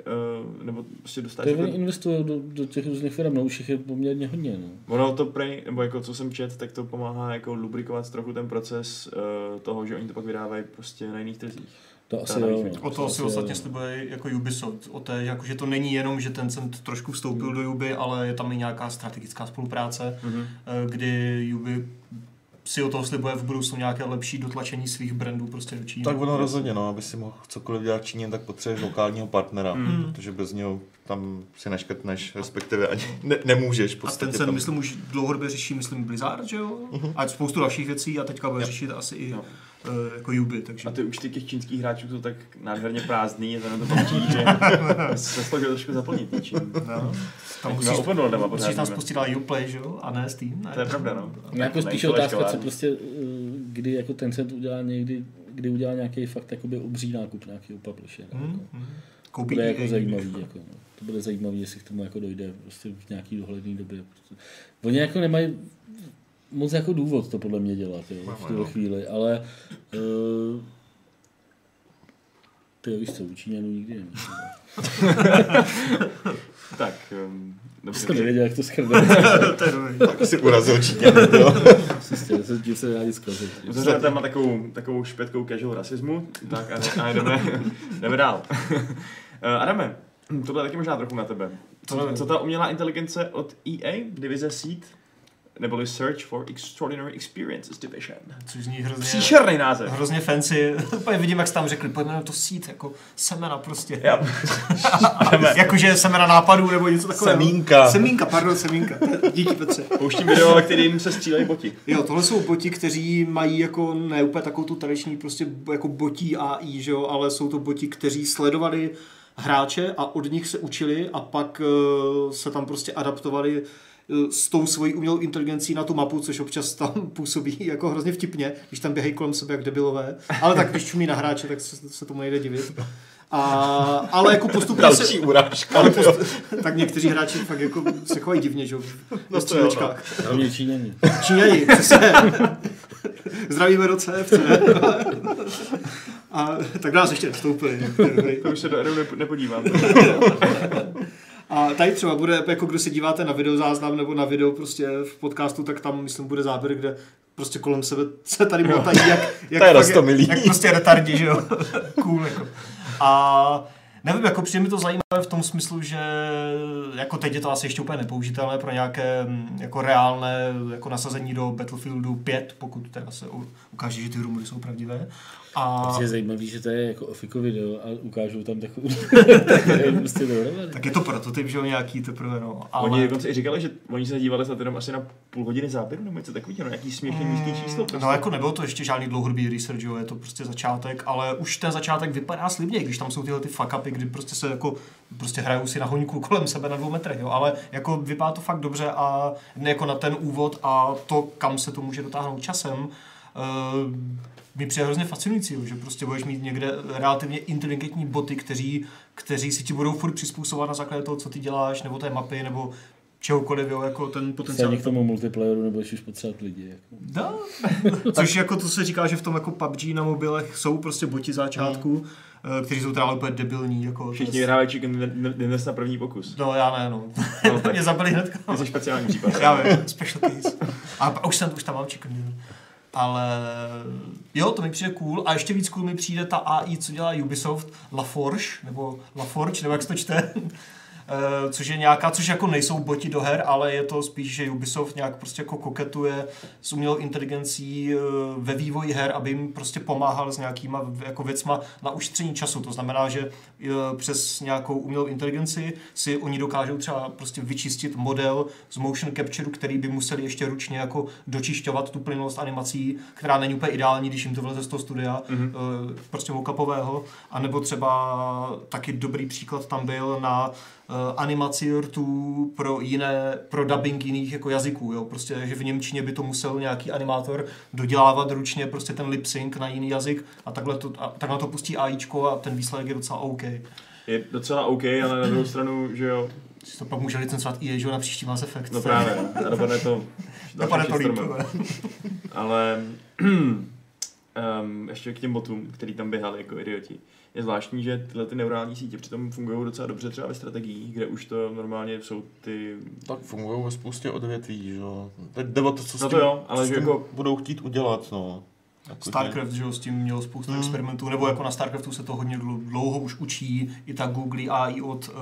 S1: uh, nebo prostě
S3: to
S1: dostávají...
S3: oni investují do, do těch různých firm, no už jich je poměrně hodně. No.
S1: Ono to prej, nebo jako co jsem čet, tak to pomáhá jako lubrikovat trochu ten proces uh, toho, že oni to pak vydávají prostě na jiných trzích.
S3: To asi
S1: To
S3: jo.
S2: O to
S3: asi
S2: si
S3: jo.
S2: ostatně slibuje jako Ubisoft, o té, jako, že to není jenom, že ten cent trošku vstoupil do Ubi, ale je tam i nějaká strategická spolupráce,
S1: Mhm.
S2: eh, kdy Ubi si o toho slibuje v budoucnu nějaké lepší dotlačení svých brandů prostě do Číny.
S4: Tak ono rozhodně, no, aby si mohl cokoliv dělat v Číně, tak potřebuješ lokálního partnera,
S1: Mm.
S4: protože bez něho tam si neškrtneš, respektive ani ne, nemůžeš
S2: A ten cent,
S4: tam.
S2: myslím, už dlouhodobě řeší, myslím, Blizzard, že jo? A spoustu dalších věcí a teďka bude řešit asi i
S1: Jo.
S2: eh, jako Ubi, takže...
S1: A ty účty těch čínských hráčů jsou tak nádherně prázdný, že to patří, že se složil trošku zaplnit něčím.
S2: No. Tam musíš,
S1: Open pořád
S2: musíš tam spustit ale Uplay, že jo? A ne Steam, ne?
S1: To je pravda, no.
S3: No, jako
S1: Ne,
S3: spíš
S1: to
S3: otázka, co prostě, eh, kdy jako ten cent udělá někdy, kdy udělá nějaký fakt jakoby obří nákup nějakého publishera.
S2: Hmm,
S3: Jako.
S2: hmm.
S3: To
S2: Koupí
S3: bude jako zajímavý, jako, no. to bude zajímavý, jestli k tomu jako dojde prostě v nějaký dohledné době. Prostě. Oni jako nemají moc jako důvod to podle mě dělat jo, v tuhle
S4: no.
S3: chvíli, ale uh, ty jo, víš co, u Číňanů nikdy nevíš.
S1: Tak, um,
S3: to
S1: dobře.
S3: nevěděl, jak to schrne.
S2: to je dobrý.
S4: Tak si urazil Číně, jo.
S3: Prostě, se tím se rádi zkazit.
S1: Uzavřeme téma takovou, takovou špětkou casual rasismu, tak a, a jdeme, jdeme dál. Uh, Adame, Tohle je taky možná trochu na tebe.
S2: To
S1: Co, co ta umělá inteligence od EA, divize Seed, neboli Search for Extraordinary Experiences Division.
S2: Což zní hrozně...
S1: Příšerný název.
S2: Hrozně fancy. Úplně vidím, jak jsi tam řekli, pojďme to sít, jako semena prostě.
S1: Já,
S2: Jakože semena nápadů nebo něco takového.
S4: Semínka.
S2: Semínka, pardon, semínka. Díky Petře.
S1: pouštím video, ve kterým se střílejí boti.
S2: Jo, tohle jsou boti, kteří mají jako ne úplně takovou tu tradiční prostě jako botí AI, že jo, ale jsou to boti, kteří sledovali hráče a od nich se učili a pak uh, se tam prostě adaptovali s tou svojí umělou inteligencí na tu mapu, což občas tam působí jako hrozně vtipně, když tam běhají kolem sebe jak debilové. Ale tak když čumí na hráče, tak se, se tomu nejde divit. A, ale jako postupně se,
S4: Další urážka.
S2: ale postup, tak někteří hráči fakt jako se chovají divně, že jo,
S1: No
S2: no
S1: to jo,
S2: střílečkách.
S3: Hlavně Číňani.
S2: Číňani, přesně. Zdravíme do CFC. A tak nás ještě nevstoupili. to
S1: už se do nep- nepodívám.
S2: A tady třeba bude, jako kdo se díváte na videozáznam nebo na video prostě v podcastu, tak tam myslím bude záběr, kde prostě kolem sebe se tady motají, jak, jak,
S4: To je
S2: fakt
S4: roztomilý.
S2: jak prostě retardi, že jo. cool, jako. A nevím, jako přijde mi to zajímavé v tom smyslu, že jako teď je to asi ještě úplně nepoužitelné pro nějaké mm, jako reálné jako nasazení do Battlefieldu 5, pokud teda se ukáže, že ty rumory jsou pravdivé. A
S3: Prostě je zajímavý, že to je jako ofiko video a ukážou tam takovou... prostě dohromady.
S2: tak je to prototyp, že jo, nějaký teprve, no. Ale...
S1: Oni dokonce i říkali, že oni se dívali snad jenom asi na půl hodiny záběru, nebo něco takového, no, nějaký směšný nízký číslo. Prostě.
S2: No jako nebylo to ještě žádný dlouhodobý research, jo, je to prostě začátek, ale už ten začátek vypadá slibně, když tam jsou tyhle ty fuck upy, kdy prostě se jako prostě hrajou si na hoňku kolem sebe na dvou metrech, jo, ale jako vypadá to fakt dobře a jako na ten úvod a to, kam se to může dotáhnout časem, uh, mi přijde hrozně fascinující, že prostě budeš mít někde relativně inteligentní boty, kteří, kteří si ti budou furt přizpůsobovat na základě toho, co ty děláš, nebo té mapy, nebo čehokoliv, jo, jako ten potenciál.
S3: ani k tomu multiplayeru nebudeš už potřebovat lidi. Jako.
S2: Da. Což jako to se říká, že v tom jako PUBG na mobilech jsou prostě boti začátku, eh, kteří jsou teda úplně debilní. Jako
S1: Všichni vyhrávají chicken dinner na první pokus.
S2: No já ne, no.
S1: No, tak.
S2: Mě zabili hned.
S1: To je speciální případ.
S2: Já vím, special case. A a už, jsem, už tam mám chicken dinner. Ale jo, to mi přijde cool. A ještě víc cool mi přijde ta AI, co dělá Ubisoft, La Forge, nebo La Forge, nebo jak se to čte. Eh, což je nějaká, což jako nejsou boti do her, ale je to spíš, že Ubisoft nějak prostě jako koketuje s umělou inteligencí eh, ve vývoji her, aby jim prostě pomáhal s nějakýma jako věcma na ušetření času. To znamená, že eh, přes nějakou umělou inteligenci si oni dokážou třeba prostě vyčistit model z motion capture, který by museli ještě ručně jako dočišťovat tu plynulost animací, která není úplně ideální, když jim to vleze z toho studia, mm-hmm. prostě mockupového. A nebo třeba taky dobrý příklad tam byl na animaci rtů pro jiné, pro dubbing jiných jako jazyků, jo. Prostě, že v Němčině by to musel nějaký animátor dodělávat ručně prostě ten lip sync na jiný jazyk a takhle to, a takhle to pustí AIčko a ten výsledek je docela OK.
S1: Je docela OK, ale na druhou stranu, že jo,
S2: Si to pak může licencovat EA, že jo, na příští Mass Effect.
S1: no právě. A dopadne to
S2: Dopadne to líp.
S1: Ale um, ještě k těm botům, který tam běhali jako idioti. Je zvláštní, že tyhle ty neurální sítě přitom fungují docela dobře třeba ve strategiích, kde už to normálně jsou ty...
S4: Tak fungují ve spoustě odvětví, že jo. Teď jde o to, co s
S1: No to
S4: tím,
S1: jo, ale
S4: co s
S1: že
S4: tím
S1: jako-
S4: budou chtít udělat, no. Jako, že-
S2: StarCraft, že jo, s tím měl spoustu
S4: Hmm.
S2: experimentů, nebo jako na StarCraftu se to hodně dlou- dlouho už učí, i ta Google AI od uh,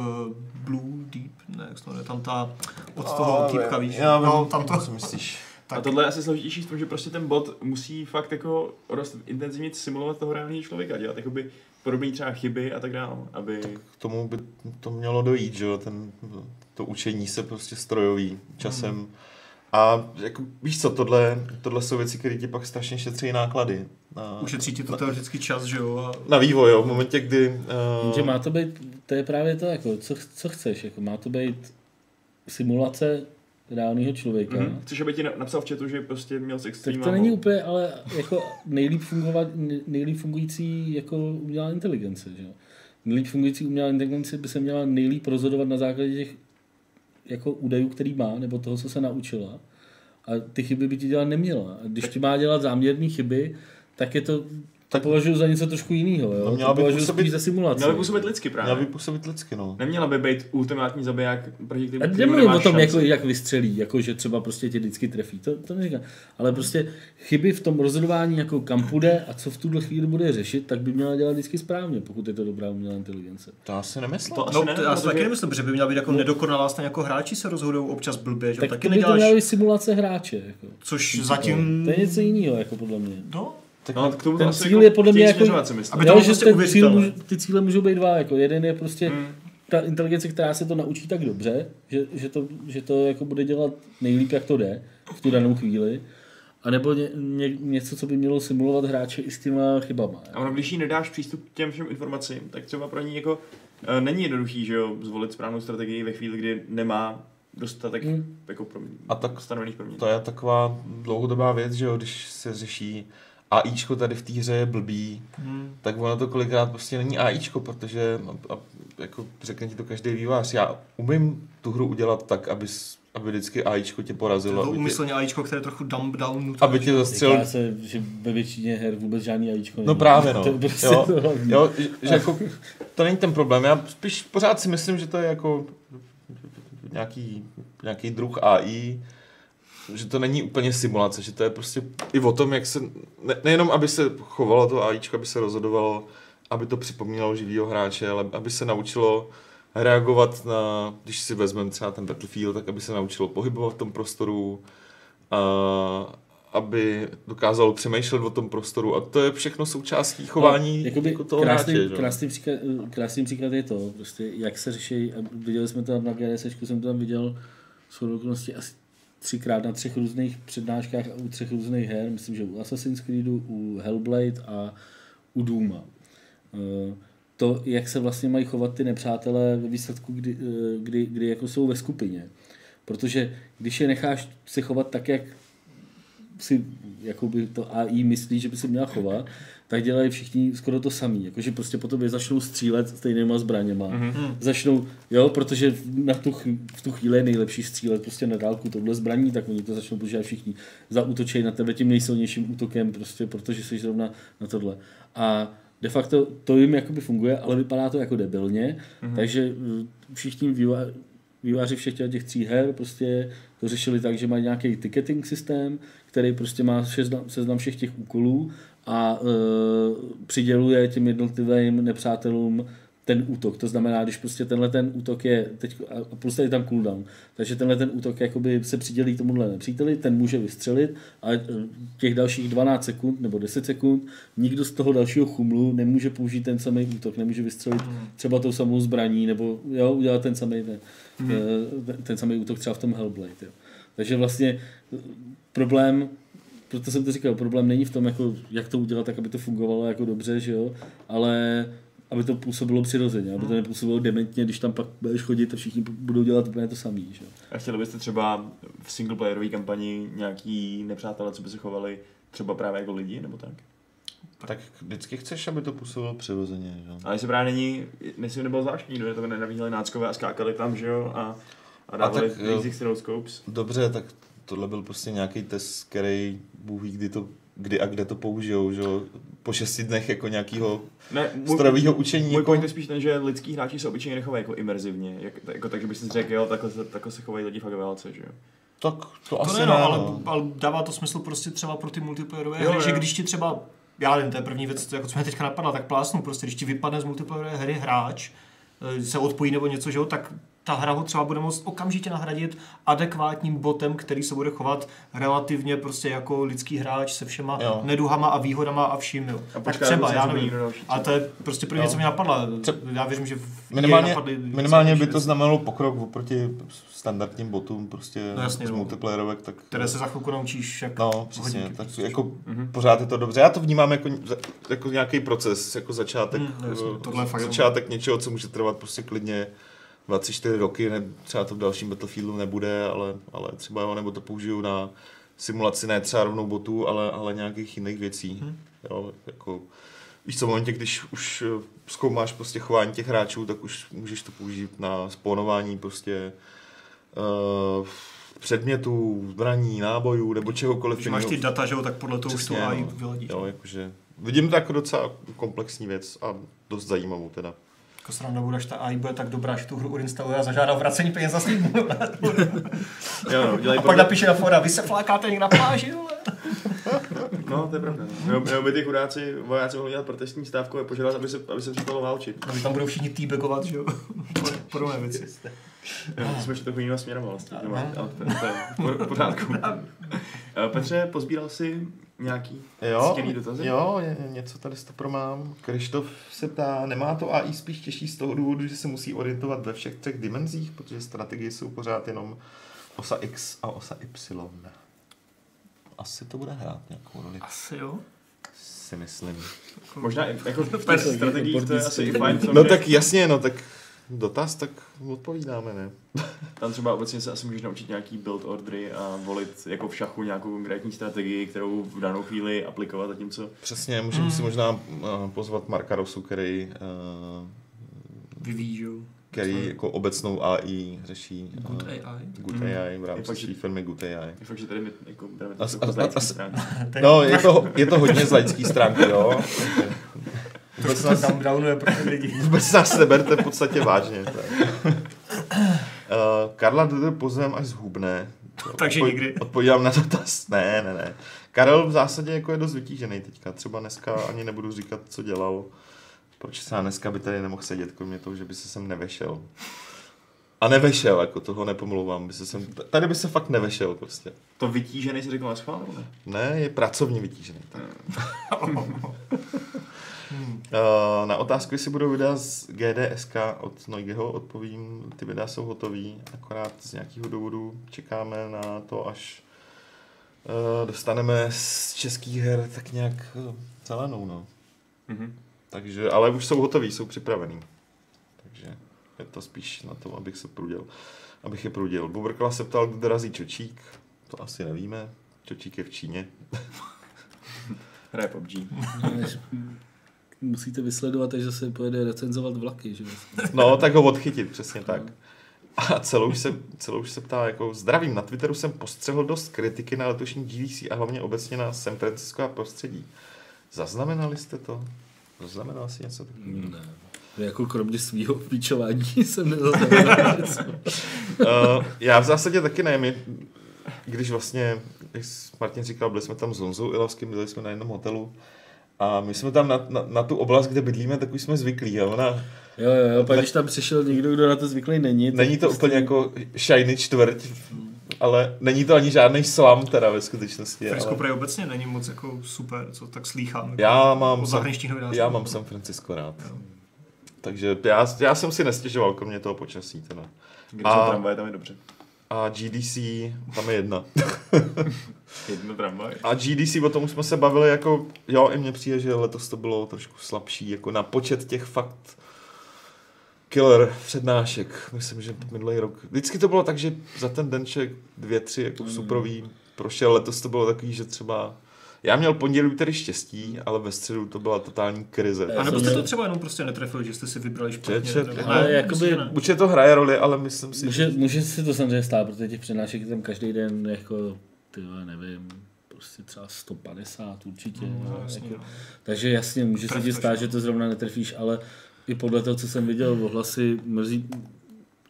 S2: Blue Deep, ne, jak se to jmenuje, tam ta, od toho týpka, víš,
S4: Já vím,
S2: no, tam to,
S4: co myslíš.
S1: Tak.
S2: tak,
S1: A tohle je asi složitější v tom, že prostě ten bot musí fakt jako rost intenzivně simulovat toho reálného člověka, dělat jakoby podobné třeba chyby a tak dále, aby...
S4: K tomu by to mělo dojít, že jo, ten, to učení se prostě strojový časem.
S2: Hmm.
S4: A jako, víš co, tohle, tohle jsou věci, které ti pak strašně šetří náklady. Na,
S2: ušetří ti to
S4: na,
S2: teoreticky čas, že jo, a
S4: na vývoj, jo, v momentě, kdy...
S3: Že
S4: Uh,
S3: má to být, to je právě to, jako, co, co chceš, jako, má to být simulace reálného člověka.
S1: Mhm.
S3: Mm-hmm.
S1: Chceš, aby ti na- napsal v chatu, že prostě měl sex s
S3: Tak to není úplně, ale jako nejlíp, fungovat, nejlíp fungující jako umělá inteligence. Že? jo. Nejlíp fungující umělá inteligence by se měla nejlíp rozhodovat na základě těch jako údajů, který má, nebo toho, co se naučila. A ty chyby by ti dělat neměla. A když ti má dělat záměrné chyby, tak je to tak považuji za něco trošku jiného. Jo?
S4: No,
S3: to
S4: měla by
S3: považuji
S4: působit-
S3: za simulaci.
S1: Měl by působit lidsky právě.
S4: Měla by působit lidsky, no.
S1: Neměla by být ultimátní zabiják, proti
S3: A
S1: kterému
S3: nemluvím o tom,
S1: šanci.
S3: jako, jak vystřelí, jako že třeba prostě tě vždycky trefí, to, to neříkám. Ale prostě chyby v tom rozhodování, jako kam půjde a co v tuhle chvíli bude řešit, tak by měla dělat vždycky správně, pokud je to dobrá umělá inteligence.
S4: To já si nemyslím.
S1: To asi
S2: No,
S1: ne,
S2: to já si taky nemyslím, že by měla být jako nedokonalá, stejně jako hráči se rozhodují občas blbě, že?
S3: Tak
S2: taky
S3: to by to měla být simulace hráče. Jako.
S2: což zatím...
S3: To je něco jiného, jako podle mě.
S2: No,
S1: No, k tomu
S3: ten cíl
S1: jako
S3: je podle mě jako-.
S2: Aby to bylo prostě
S3: ten cíl ty cíle můžou být dva. Jako jeden je prostě
S1: Hmm.
S3: ta inteligence, která se to naučí tak dobře, že, že to, že to jako bude dělat nejlíp, jak to jde v tu danou chvíli. A nebo ně, ně, něco, co by mělo simulovat hráče i s těma chybama.
S1: A ono, když jí nedáš přístup k těm všem informacím, tak třeba pro ní jako e, není jednoduchý, že jo, zvolit správnou strategii ve chvíli, kdy nemá dostatek
S3: Hmm.
S1: jako pro,
S4: A tak
S1: stanovených proměn.
S4: To je taková dlouhodobá věc, že jo, když se řeší AIčko tady v té hře je blbý,
S2: hm,
S4: tak ono to kolikrát prostě není AIčko, protože a, a, jako řekne ti to každý vývář, já umím tu hru udělat tak, aby, aby vždycky AIčko tě
S2: to
S4: porazilo,
S2: bylo
S4: aby tě,
S2: úmyslně AIčko, které je trochu dump down.
S4: aby tě
S3: Říká
S4: zastřelil
S3: se, že ve většině her vůbec žádný ajíčko
S4: No právě no.
S3: To prostě
S4: jo,
S3: to
S4: jo, že- že jako, to není ten problém. Já spíš pořád si myslím, že to je jako nějaký, nějaký druh AI, že to není úplně simulace, že to je prostě i o tom, jak se, ne, nejenom aby se chovalo to AIčko, aby se rozhodovalo, aby to připomínalo živýho hráče, ale aby se naučilo reagovat na, když si vezmeme třeba ten Battlefield, tak aby se naučilo pohybovat v tom prostoru, a aby dokázalo přemýšlet o tom prostoru a to je všechno součástí chování
S3: No, jakoby
S4: jako toho
S3: krásný,
S4: hráče.
S3: krásný, příklad, krásný příklad je to, prostě, jak se řeší, viděli jsme to tam na GDS, jsem to tam viděl okolností asi třikrát na třech různých přednáškách a u třech různých her, myslím, že u Assassin's Creedu, u Hellblade a u Dooma. Eh, To, jak se vlastně mají chovat ty nepřátelé ve výsledku, kdy, eh, kdy, kdy jako jsou ve skupině. Protože když je necháš se chovat tak, jak si jakoby to AI myslí, že by se měla chovat, tak dělají všichni skoro to samý. Jakože prostě po tobě začnou střílet stejnýma zbraněma. Mm-hmm.
S2: Hm.
S3: Začnou, jo, protože na tu, v tu chvíli je nejlepší střílet prostě na dálku tohle zbraní, tak oni to začnou používat všichni. Zautočí na tebe tím nejsilnějším útokem, prostě, protože jsi zrovna na tohle. A de facto to jim jakoby funguje, ale vypadá to jako debilně, mm-hmm. takže eh, všichni výváři všech těch- těch tří her prostě to řešili tak, že mají nějaký ticketing systém, který prostě má seznam, seznam všech těch úkolů a e, přiděluje těm jednotlivým nepřátelům ten útok. To znamená, když prostě tenhle ten útok je, teď, a plus je tam cooldown, takže tenhle ten útok jakoby se přidělí tomuhle nepříteli, ten může vystřelit a e, těch dalších 12 sekund nebo 10 sekund nikdo z toho dalšího chumlu nemůže použít ten samý útok, nemůže vystřelit třeba tou samou zbraní nebo jo, udělat ten samý ten, ten, ten samý útok třeba v tom Hellblade. Jo. Takže vlastně e, problém proto jsem to říkal, problém není v tom, jako, jak to udělat tak, aby to fungovalo jako dobře, že jo, ale aby to působilo přirozeně, aby to nepůsobilo dementně, když tam pak budeš chodit a všichni budou dělat úplně to samý, že jo.
S1: A chtěli byste třeba v singleplayerové kampani nějaký nepřátelé, co by se chovali třeba právě jako lidi, nebo tak?
S4: Tak vždycky chceš, aby to působilo přirozeně. Že?
S1: Ale jestli právě není, jestli nebylo zvláštní, kdo je to nenavíhali náckové a skákali tam, že jo, a, a dávali
S4: tak, jo.
S1: Basic no scopes.
S4: Dobře, tak tohle byl prostě nějaký test, který Bůh ví, kdy, to, kdy a kde to použijou, že? jo. po šesti dnech jako nějakého strojového učení.
S1: můj
S4: Jako,
S1: point je spíš ten, že lidský hráči se obyčejně nechovají jako imerzivně, jak, jako tak, že bych si řekl, jo, takhle, se- takhle se chovají lidi fakt ve válce, že jo.
S4: tak to,
S2: To
S4: asi
S2: ne,
S4: ne,
S2: no,
S4: no.
S2: ale, ale, dává to smysl prostě třeba pro ty multiplayerové
S1: Jo,
S2: hry, že
S1: jo.
S2: když ti třeba, já nevím, to je první věc, jako co mě teďka napadla, tak plásnu, prostě když ti vypadne z multiplayerové hry hráč, eh, se odpojí nebo něco, že jo, tak ta hra ho třeba bude moct okamžitě nahradit adekvátním botem, který se bude chovat relativně prostě jako lidský hráč se všema
S4: Jo.
S2: neduhama a výhodama a vším, jo.
S1: A
S2: tak
S1: počká,
S2: třeba,
S1: aby se
S2: já nevím. A to je prostě první, co mi napadla.
S4: Třeba-
S2: Já věřím, že
S4: Minimálně,
S2: napadly
S4: minimálně by to znamenalo pokrok oproti standardním botům prostě
S2: No jasně,
S4: z
S2: no.
S4: multiplayerovek, tak
S2: které se za chvilku naučíš, jak
S4: No, přesně,
S2: hodinky
S4: tak
S2: prostě.
S4: jako
S1: Mhm.
S4: pořád je to dobře. Já to vnímám jako, jako nějaký proces, jako začátek,
S2: Mm, jasně,
S4: eh,
S2: tohle
S4: začátek něčeho, co může trvat prostě klidně 24 roky, ne, třeba to v dalším Battlefieldu nebude, ale, ale třeba jo, nebo to použiju na simulaci ne třeba rovnou botů, ale, ale nějakých jiných věcí.
S2: Mhm.
S4: Jo, jako, víš co, v momentě, když už eh, zkoumáš prostě chování těch hráčů, tak už můžeš to použít na spawnování prostě uh, předmětů, zbraní, nábojů nebo čehokoliv
S2: Když máš ty data, že jo, tak podle toho už to
S4: Přesně,
S2: AI
S4: no.
S2: vyladíš.
S4: Jo, jakože, vidím to jako docela komplexní věc a dost zajímavou teda.
S2: Jako sranda bude, až ta AI bude tak dobrá, že tu hru odinstaluje a zažádá vracení peněz za Steam.
S1: Jo, dělají
S2: a pak
S1: podle-
S2: napíše na fora, vy se flákáte někde na pláži.
S1: No, to je pravda. Nebo, nebo by ty chudáci, vojáci mohli dělat protestní stávku a požádat, aby se, aby se přestalo válčit.
S2: A tam budou všichni týbagovat, že jo. Podobné věci.
S1: Jo, jsme šli takovým směrem vlastně. Ale to, je v pořádku. Eh, Petře, pozbíral jsi nějaký
S4: Jo,
S1: stěný dotazy?
S4: jo, ně- něco tady to pro mám. Krištof se ptá, nemá to AI spíš těžší z toho důvodu, že se musí orientovat ve všech třech dimenzích, protože strategie jsou pořád jenom osa X a osa Y. Asi to bude hrát nějakou roli,
S2: Asi jo.
S4: si myslím.
S1: Možná i- jako v
S3: Tak,
S1: těch strategiích to je asi i fajn.
S4: No tak jasně, no tak dotaz, tak odpovídáme, ne?
S1: Tam třeba obecně se asi můžeš naučit nějaký build ordery a volit jako v šachu nějakou konkrétní strategii, kterou v danou chvíli aplikovat, zatímco
S4: Přesně, můžeme si možná uh, pozvat Marka Rosu, který, uh,
S2: Vyvíjí,
S4: který jako obecnou AI řeší.
S2: Good
S4: uh,
S2: AI.
S4: Good
S1: Mm.
S4: AI v rámci
S1: fakt,
S4: firmy Good AI.
S1: je fakt, že tady mi jako bereme
S4: As-
S1: to
S4: as-
S1: z laické stránky.
S4: No, je to, je to hodně z laické stránky, jo.
S2: To se tam downuje pro ty lidi.
S4: Vůbec nás neberte v podstatě vážně. Uh, Karla jde pozem až zhubne.
S2: Takže nikdy.
S4: Odpovídám na dotaz. Ne, ne, ne. Karel v zásadě jako je dost vytížený teďka. Třeba dneska ani nebudu říkat, co dělal. Proč se dneska by tady nemohl sedět, kromě toho, že by se sem nevešel. A nevešel, jako toho nepomlouvám. By se sem, tady by se fakt nevešel prostě.
S1: To vytížený si řekl na schvál, ne?
S4: Ne, je pracovně vytížený. Tak. Uh, na otázku, jestli budou videa z GDSK od Noigeho, odpovím, ty videa jsou hotový, akorát z nějakého důvodu čekáme na to, až uh, dostaneme z českých her tak nějak uh, zelenou, no.
S1: Mhm.
S4: Takže, ale už jsou hotový, jsou připravený. Takže je to spíš na to, abych se prudil. Abych je prudil. Bubrkla se ptal, kdo dorazí Čočík. To asi nevíme. Čočík je v Číně.
S1: Hraje PUBG.
S3: Musíte vysledovat, až zase pojede recenzovat vlaky, že jo?
S4: No, tak ho odchytit, přesně tak. A celou se, celou se ptá, jako zdravím, na Twitteru jsem postřehl dost kritiky na letošní GDC a hlavně obecně na San Francisco a prostředí. Zaznamenali jste to? Zaznamenal jsi něco takového?
S3: Ne. Jako kromě svého píčování jsem nezaznamenal něco.
S4: Uh, já v zásadě taky ne. My, když vlastně, jak Martin říkal, byli jsme tam s Honzou Ilavským, byli jsme na jednom hotelu a my jsme tam na, na, na tu oblast, kde bydlíme, tak už jsme zvyklí. A ona,
S3: Jo, jo, jo, pak když tam přišel někdo, kdo na to zvyklý není. tak
S4: není to
S3: prostě-
S4: úplně jako shiny čtvrť, ale není to ani žádný slam teda ve skutečnosti.
S2: Frisko
S4: Ale
S2: prej obecně není moc jako super, co tak slýchám. jako
S4: já mám, San,
S2: novinářů.
S4: já mám San Francisco rád.
S2: Jo.
S4: Takže já, já jsem si nestěžoval, kromě toho počasí teda.
S1: Když
S4: A-
S1: jsou tramvaje, tam je dobře.
S4: A GDC, tam je jedna.
S1: Jedno tramvaj.
S4: A GDC, o tom už jsme se bavili, jako, jo, i mně přijde, že letos to bylo trošku slabší, jako na počet těch fakt killer přednášek. Myslím, že minulý rok. Vždycky to bylo tak, že za ten denček dvě, tři jako
S3: Mm.
S4: suprový prošel. Letos to bylo takový, že třeba já měl pondělí tedy štěstí, ale ve středu to byla totální krize.
S2: A nebo jste to třeba jenom prostě netrefili, že jste si vybrali špatně.
S4: Čet, čet,
S2: nebo-
S3: ale
S2: Ne,
S3: jakoby-
S2: že ne.
S4: Určitě to hraje roli, ale myslím si,
S3: Může, může si to samozřejmě stát, protože těch přednášek je tam každý den jako, ty nevím, prostě třeba 150 určitě.
S2: No,
S3: no,
S2: jasně,
S3: jako,
S2: no.
S3: takže jasně, může se ti stát,
S2: no.
S3: že to zrovna netrefíš, ale i podle toho, co jsem viděl v ohlasy, mrzí,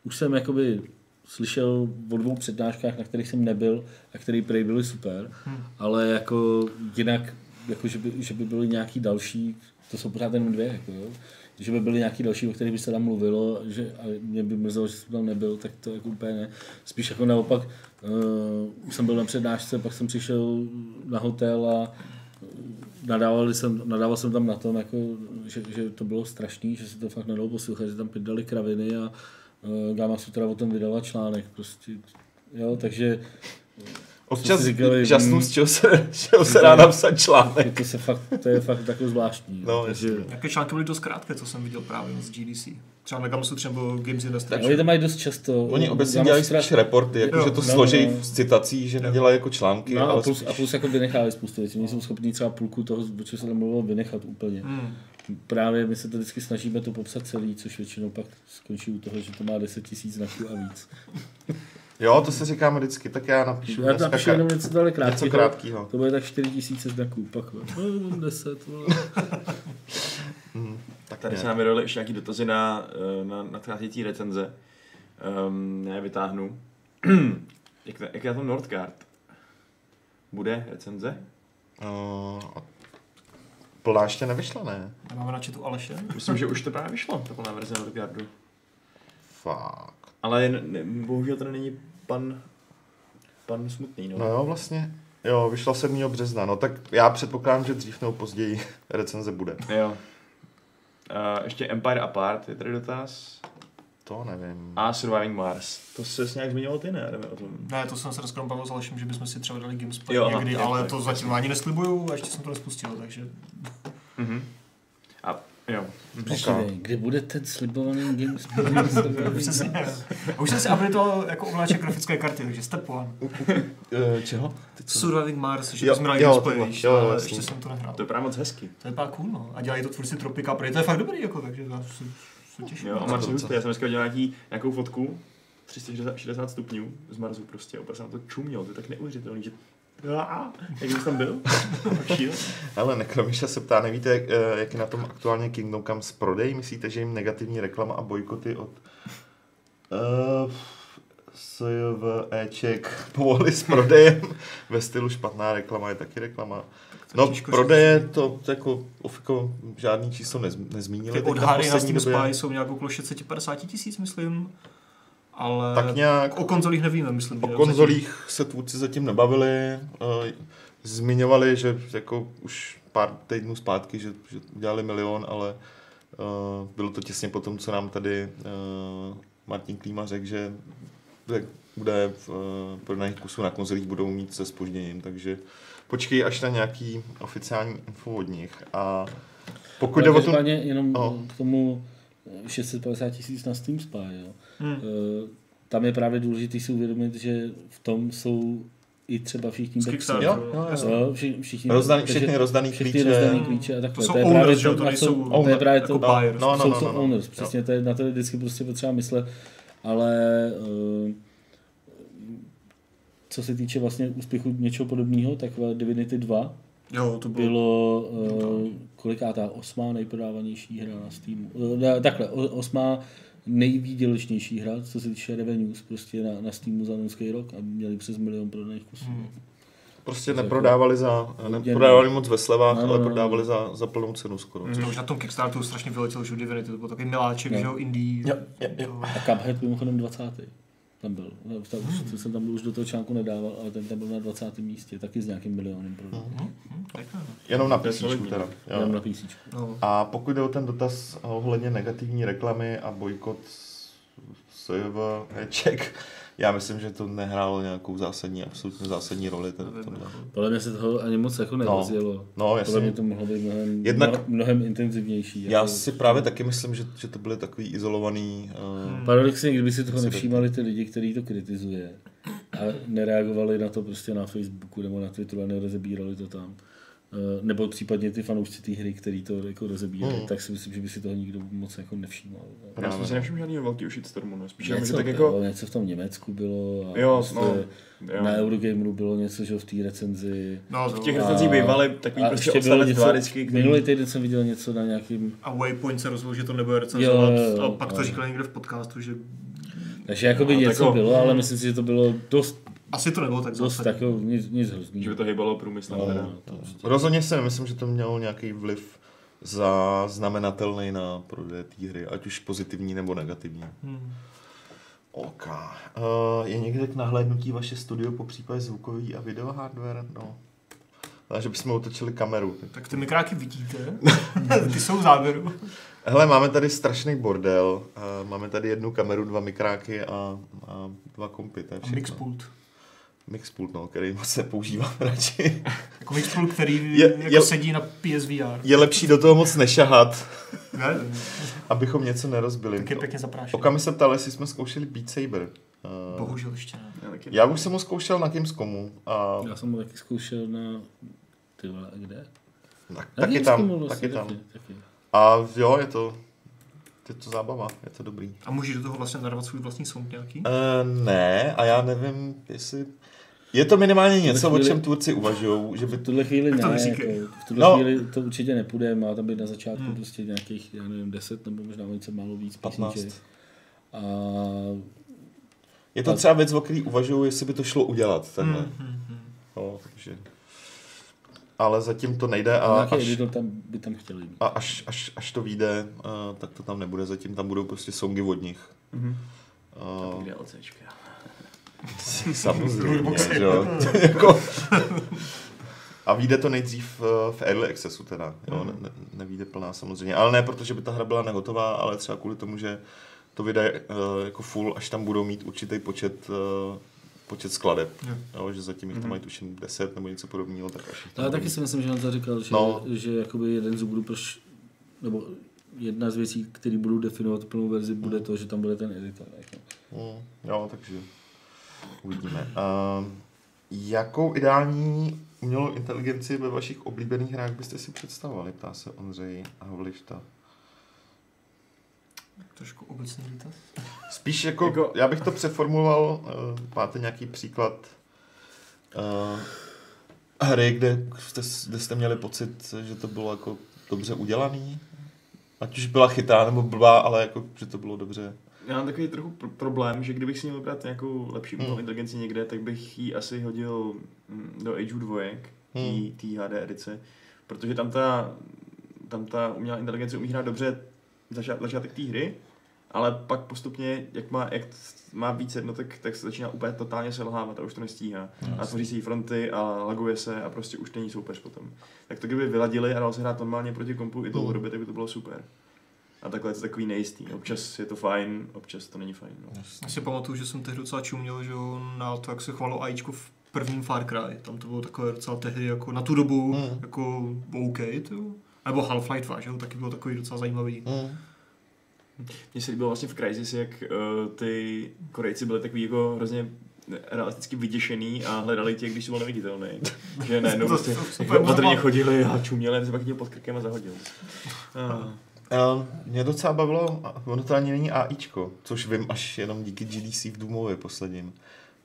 S3: už jsem jakoby slyšel o dvou přednáškách, na kterých jsem nebyl a které prej byly super,
S2: Hmm.
S3: ale jako jinak, jako že, by, že by byly nějaký další, to jsou pořád jenom dvě, jako jo, že by byly nějaký další, o kterých by se tam mluvilo, že a mě by mrzelo, že jsem tam nebyl, tak to jako úplně ne. Spíš jako naopak, uh, jsem byl na přednášce, pak jsem přišel na hotel a nadával jsem, nadával jsem tam na tom, jako, že, že, to bylo strašný, že se to fakt nedalo poslouchat, že tam pydali kraviny a uh, Gama Sutra o tom vydala článek. Prostě, jo, takže
S4: občas
S3: říkali,
S4: žasnu,
S3: hm,
S4: z čeho se, čeho se dá napsat článek.
S3: to, se fakt, to je fakt takové zvláštní.
S4: No,
S3: takže,
S4: jasně.
S2: Nějaké články byly dost krátké, co jsem viděl právě z GDC. Třeba na Gamsu třeba Games Industry.
S3: Oni to mají dost často.
S4: Oni obecně dělají spíš reporty, jako
S2: Jo,
S4: že to
S3: no,
S4: složí
S3: no.
S4: z citací, že nedělají jako články,
S3: No a
S4: ale
S3: plus,
S4: spíš...
S3: a plus jako vynechávají spoustu věcí. Oni jsou schopní třeba půlku toho, o čem se tam mluvilo, vynechat úplně.
S2: Hmm.
S3: Právě my se to vždycky snažíme to popsat celý, což většinou pak skončí u toho, že to má 10 tisíc znaků a víc.
S4: Jo, to si říkáme vždycky, tak já napíšu
S3: Já napíšu jenom něco tohle
S4: něco
S3: krátkého.
S4: krátkého.
S3: To bude tak 4000 znaků, pak no, 10, vole.
S1: Tak tady se nám vyrojily ještě nějaký dotazy na, eh, na nadcházející recenze. Um, já je vytáhnu. jak, jak je na tom Nordcard? Bude recenze?
S4: Uh, plná ještě nevyšla, ne?
S2: Máme na chatu Aleše.
S1: Myslím, že už to právě vyšlo, ta plná verze Nordcardu.
S4: Fakt.
S1: Ale ne, ne, bohužel to není pan, pan Smutný, no.
S4: No jo, vlastně. Jo, vyšla 7. března, no tak já předpokládám, že dřív nebo později recenze bude.
S1: Jo. Uh, ještě Empire Apart je tady dotaz.
S4: To nevím.
S1: A Surviving Mars. To se nějak zmiňoval ty, ne? O tom.
S2: Ne, to jsem se bavil s Alešem, že bychom si třeba dali
S1: Jo, aha,
S2: někdy,
S1: jo,
S2: ale
S1: tak.
S2: to zatím ani neslibuju a ještě jsem to nespustil, takže
S1: Mhm. Jo.
S3: Počkej, kde bude ten slibovaný Games?
S2: přesně. A už jsem si updateoval jako ovláček grafické karty, takže step one.
S4: Uh, čeho?
S2: Surviving Mars, že
S4: Jo, tohle,
S2: víš,
S4: jo,
S2: ale ještě jsem to nehrál.
S1: To je právě moc hezky.
S2: To je pak cool, no. A dělají to tvůrci Tropika, protože to je fakt dobrý, jako, takže já se, se těším.
S1: Jo, a. Mars? Já jsem dneska nějaký, nějakou fotku, 360 stupňů z Marsu prostě, opět jsem na to čuměl, to je tak neuvěřitelný, že jak jsi tam byl?
S4: Ale Nekromiša se ptá, nevíte, jak, eh, jak je na tom aktuálně Kingdom Come s prodej? Myslíte, že jim negativní reklama a bojkoty od uh, SJVEček povolili s prodejem? Ve stylu špatná reklama je taky reklama. No, prodeje to jako ofiko žádný číslo nez, nezmínili.
S2: Ty odhady na Steam. Spy jsou nějak okolo 650 tisíc, myslím. Ale
S4: Tak nějak
S2: o konzolích nevíme, myslím.
S4: O
S2: že
S4: konzolích se tvůrci zatím nebavili. eh, Zmiňovali, že jako už pár týdnů zpátky, že, že udělali milion, ale eh, bylo to těsně po tom, co nám tady eh, Martin Klíma řekl, že že bude v eh, prodaných kusů na konzolích budou mít se spožděním, takže počkej až na nějaký oficiální info od nich. A pokud jde o to...
S3: Každopádně jenom
S4: No.
S3: k tomu eh, 650 tisíc na Steam Spy, jo.
S2: Hmm.
S3: Eh, Tam je právě důležité si uvědomit, že v tom jsou i třeba všichni.
S2: Kickstarteru.
S4: Jo, jo, jo.
S3: všichni, všichni,
S4: Rozdaný,
S3: takže
S4: všechny rozdaný
S3: všechny
S4: klíče.
S3: rozdaný klíče a takhle.
S2: To jsou
S3: je
S2: owners,
S3: právě
S2: že jo, to
S3: na
S2: nejsou
S3: co- to
S4: owner,
S3: je právě
S2: jako
S3: to,
S2: buyers.
S4: No, no,
S3: jsou
S4: no,
S3: to
S4: no, no.
S3: owners, přesně, to je, na to je vždycky prostě potřeba myslet, ale uh, co se týče vlastně úspěchu něčeho podobného, tak v Divinity 2
S2: Jo, to bylo...
S3: bylo uh, kolikátá osmá nejprodávanější hra na Steamu. Uh, takhle, osmá nejvýdělečnější hra, co se týče revenues, prostě na, na Steamu za loňský rok a měli přes milion prodaných kusů.
S2: Hmm.
S4: Prostě neprodávali za, neprodávali moc ve slevách,
S3: No, no,
S4: ale prodávali za, za plnou cenu skoro.
S2: To už na tom Kickstarteru strašně vyletěl, že Divinity, to byl takový miláček, že jo, indie.
S4: Jo, jo, jo.
S3: A Cuphead mimochodem 20. Tam byl. No, Tam, už, to jsem tam už do toho článku nedával, ale ten tam byl na 20. místě, taky s nějakým milionem prodaných.
S2: Hm, hm, pěkné.
S4: Jenom na
S1: solidní.
S4: teda.
S3: Jenom na PC.
S2: No.
S4: A pokud jde o ten dotaz ohledně negativní reklamy a bojkot SJV Heček, já myslím, že to nehrálo nějakou zásadní, absolutně zásadní roli. Ten, tohle.
S3: Podle mě se toho ani moc jako nerozjelo.
S4: No,
S3: Podle
S4: jasně.
S3: mě to mohlo být mnohem,
S4: Jednak-
S3: mnohem, intenzivnější.
S4: Já
S3: jako-
S4: si právě taky myslím, že, že to byly takový izolovaný... Uh,
S3: Paradoxně, kdyby si toho nevšímali ty lidi, kteří to kritizuje a nereagovali na to prostě na Facebooku nebo na Twitteru a nerozebírali to tam, nebo případně ty fanoušci té hry, který to jako rozebírali,
S4: Hmm.
S3: tak si myslím, že by si toho nikdo moc jako nevšímal. no.
S1: Já
S4: Právě,
S1: jsem si nevšiml žádného velkého shitstormu, no. Spíš jenom, že
S3: Něco,
S1: tak
S3: jako...
S1: jako...
S3: něco v tom Německu bylo a
S1: Jo,
S3: prostě
S1: no, jo.
S3: na Eurogameru bylo něco, že v té recenzi.
S2: No,
S1: V těch
S2: to-
S1: recenzích bývaly takový
S3: a
S1: prostě
S3: ještě bylo něco,
S1: vždycky, který...
S3: minulý týden jsem viděl něco na nějakým
S2: A Waypoint se rozhodl, že to nebude recenzovat
S3: Jo, jo, jo,
S2: a pak to
S3: jo.
S2: říkal někde v podcastu, že
S3: takže jakoby
S1: No,
S3: něco
S1: tako-
S3: bylo, ale myslím si, že to bylo dost,
S2: asi to nebylo tak
S3: dost
S2: zásadní.
S3: jako nic, nic hrozný.
S1: Že by to hýbalo průmyslem
S3: No,
S1: teda.
S3: no, to prostě.
S4: Rozhodně si nemyslím, že to mělo nějaký vliv zaznamenatelný na prodej té hry, ať už pozitivní nebo negativní.
S2: Hmm.
S4: OK. Uh, je někde k nahlédnutí vaše studio po případě zvukový a video hardware? No. Ale že bychom otočili kameru.
S2: Tak ty mikráky vidíte, ty jsou v záběru.
S4: Hele, máme tady strašný bordel. Uh, máme tady jednu kameru, dva mikráky a, a dva kompy. To je
S2: A
S4: všechno.
S2: Mixpult.
S4: Mixpult, no, který moc nepoužívám radši.
S2: Jako Mixpult, který
S4: Je-
S2: jako
S4: je-
S2: sedí na PSVR.
S4: Je lepší do toho moc nešahat,
S2: Ne,
S4: abychom něco nerozbili.
S2: tak je pěkně zaprášený.
S4: Okami se ptal, jestli jsme zkoušeli Beat Saber. Uh,
S2: Bohužel ještě ne.
S1: Já
S4: už jsem ho zkoušel na Gamescomu a
S3: Já jsem ho taky zkoušel na... Ty vole, a kde?
S4: tak,
S3: Na
S4: taky
S3: Gamescomu
S4: tam,
S3: vlastně,
S4: taky tam.
S3: Taky, taky.
S4: A jo, je to, je to zábava, je to dobrý.
S2: A můžeš do toho vlastně narvat svůj vlastní song nějaký?
S4: Uh, ne, a já nevím, jestli... Je to minimálně něco, o
S3: chvíli-
S4: čem tvůrci uvažují, že by
S3: V tuhle chvíli
S2: To
S3: ne,
S2: neříkej.
S3: jako, v tuhle
S4: No.
S3: chvíli to určitě nepůjde, má tam být na začátku
S2: Hmm.
S3: prostě nějakých, já nevím, 10 nebo možná o něco málo víc
S4: 15.
S3: písniček. A
S4: Je to třeba věc, o který uvažují, jestli by to šlo udělat. Takhle.
S2: Hmm, hmm, hmm.
S4: No, takže... Ale zatím to nejde a
S3: nějaký
S4: až,
S3: editor tam by tam chtěli mít.
S4: a až, až, až to vyjde, uh, tak to tam nebude. Zatím tam budou prostě songy od nich.
S1: Mhm.
S4: Uh,
S1: DLCčka.
S4: samozřejmě, že jo. jako, a vyjde to nejdřív eh, v Early Accessu teda, jo, ne, ne, nevíde plná samozřejmě, ale ne protože by ta hra byla nehotová, ale třeba kvůli tomu, že to vyjde uh, jako full, až tam budou mít určitý počet, uh, počet skladeb,
S2: Jo.
S4: jo, že zatím jich tam
S1: Mhm.
S4: mají tuším 10 nebo něco podobného, tak až
S3: Ale
S4: budou
S3: taky si myslím, že on to říkal, že,
S4: No.
S3: že jakoby jeden z důvodů, proč, nebo jedna z věcí, které budou definovat plnou verzi, bude to, že tam bude ten editor.
S4: Mm, jo, takže uvidíme. Uh, jakou ideální umělou inteligenci ve vašich oblíbených hrách byste si představovali, ptá se Ondřej Havlišta.
S2: Trošku obecný dotaz.
S4: Spíš jako,
S1: Jako-
S4: já bych to přeformuloval, uh, máte nějaký příklad uh, hry, kde jste, kde jste měli pocit, že to bylo jako dobře udělaný? Ať už byla chytrá nebo blbá, ale jako, že to bylo dobře.
S1: Já mám takový trochu pr- problém, že kdybych si měl vybrat nějakou lepší umělou
S4: Hmm.
S1: inteligenci někde, tak bych ji asi hodil mm, do Age of dvojek,
S4: Hmm.
S1: té HD edice, protože tam ta, tam ta umělá inteligence umí hrát dobře začát, začátek té hry, ale pak postupně, jak má, jak má víc jednotek, tak se začíná úplně totálně selhávat a už to nestíhá. A tvoří se jí fronty a laguje se a prostě už není soupeř potom. Tak to kdyby vyladili a dalo se hrát normálně proti kompu i dlouhodobě, tak by to bylo super. A takhle je to takový nejistý. Občas je to fajn, občas to není fajn. No.
S2: Já si pamatuju, že jsem tehdy docela čuměl, že na to, jak se chovalo AIčko v prvním Far Cry. Tam to bylo takové docela tehdy jako na tu dobu
S4: Hmm.
S2: jako OK, to. Nebo Half-Life 2, že jo, taky bylo takový docela zajímavý.
S4: Mm.
S1: Mně se líbilo vlastně v Crysis, jak uh, ty Korejci byli takový jako hrozně realisticky vyděšený a hledali tě, když jsi byl neviditelný. Že najednou prostě
S2: super
S1: jako chodili a čuměli, a ty se pak měl pod krkem a zahodil. Uh,
S4: Uh, mě docela bavilo, a ono to ani není AIčko, což vím až jenom díky GDC v Doomově posledním.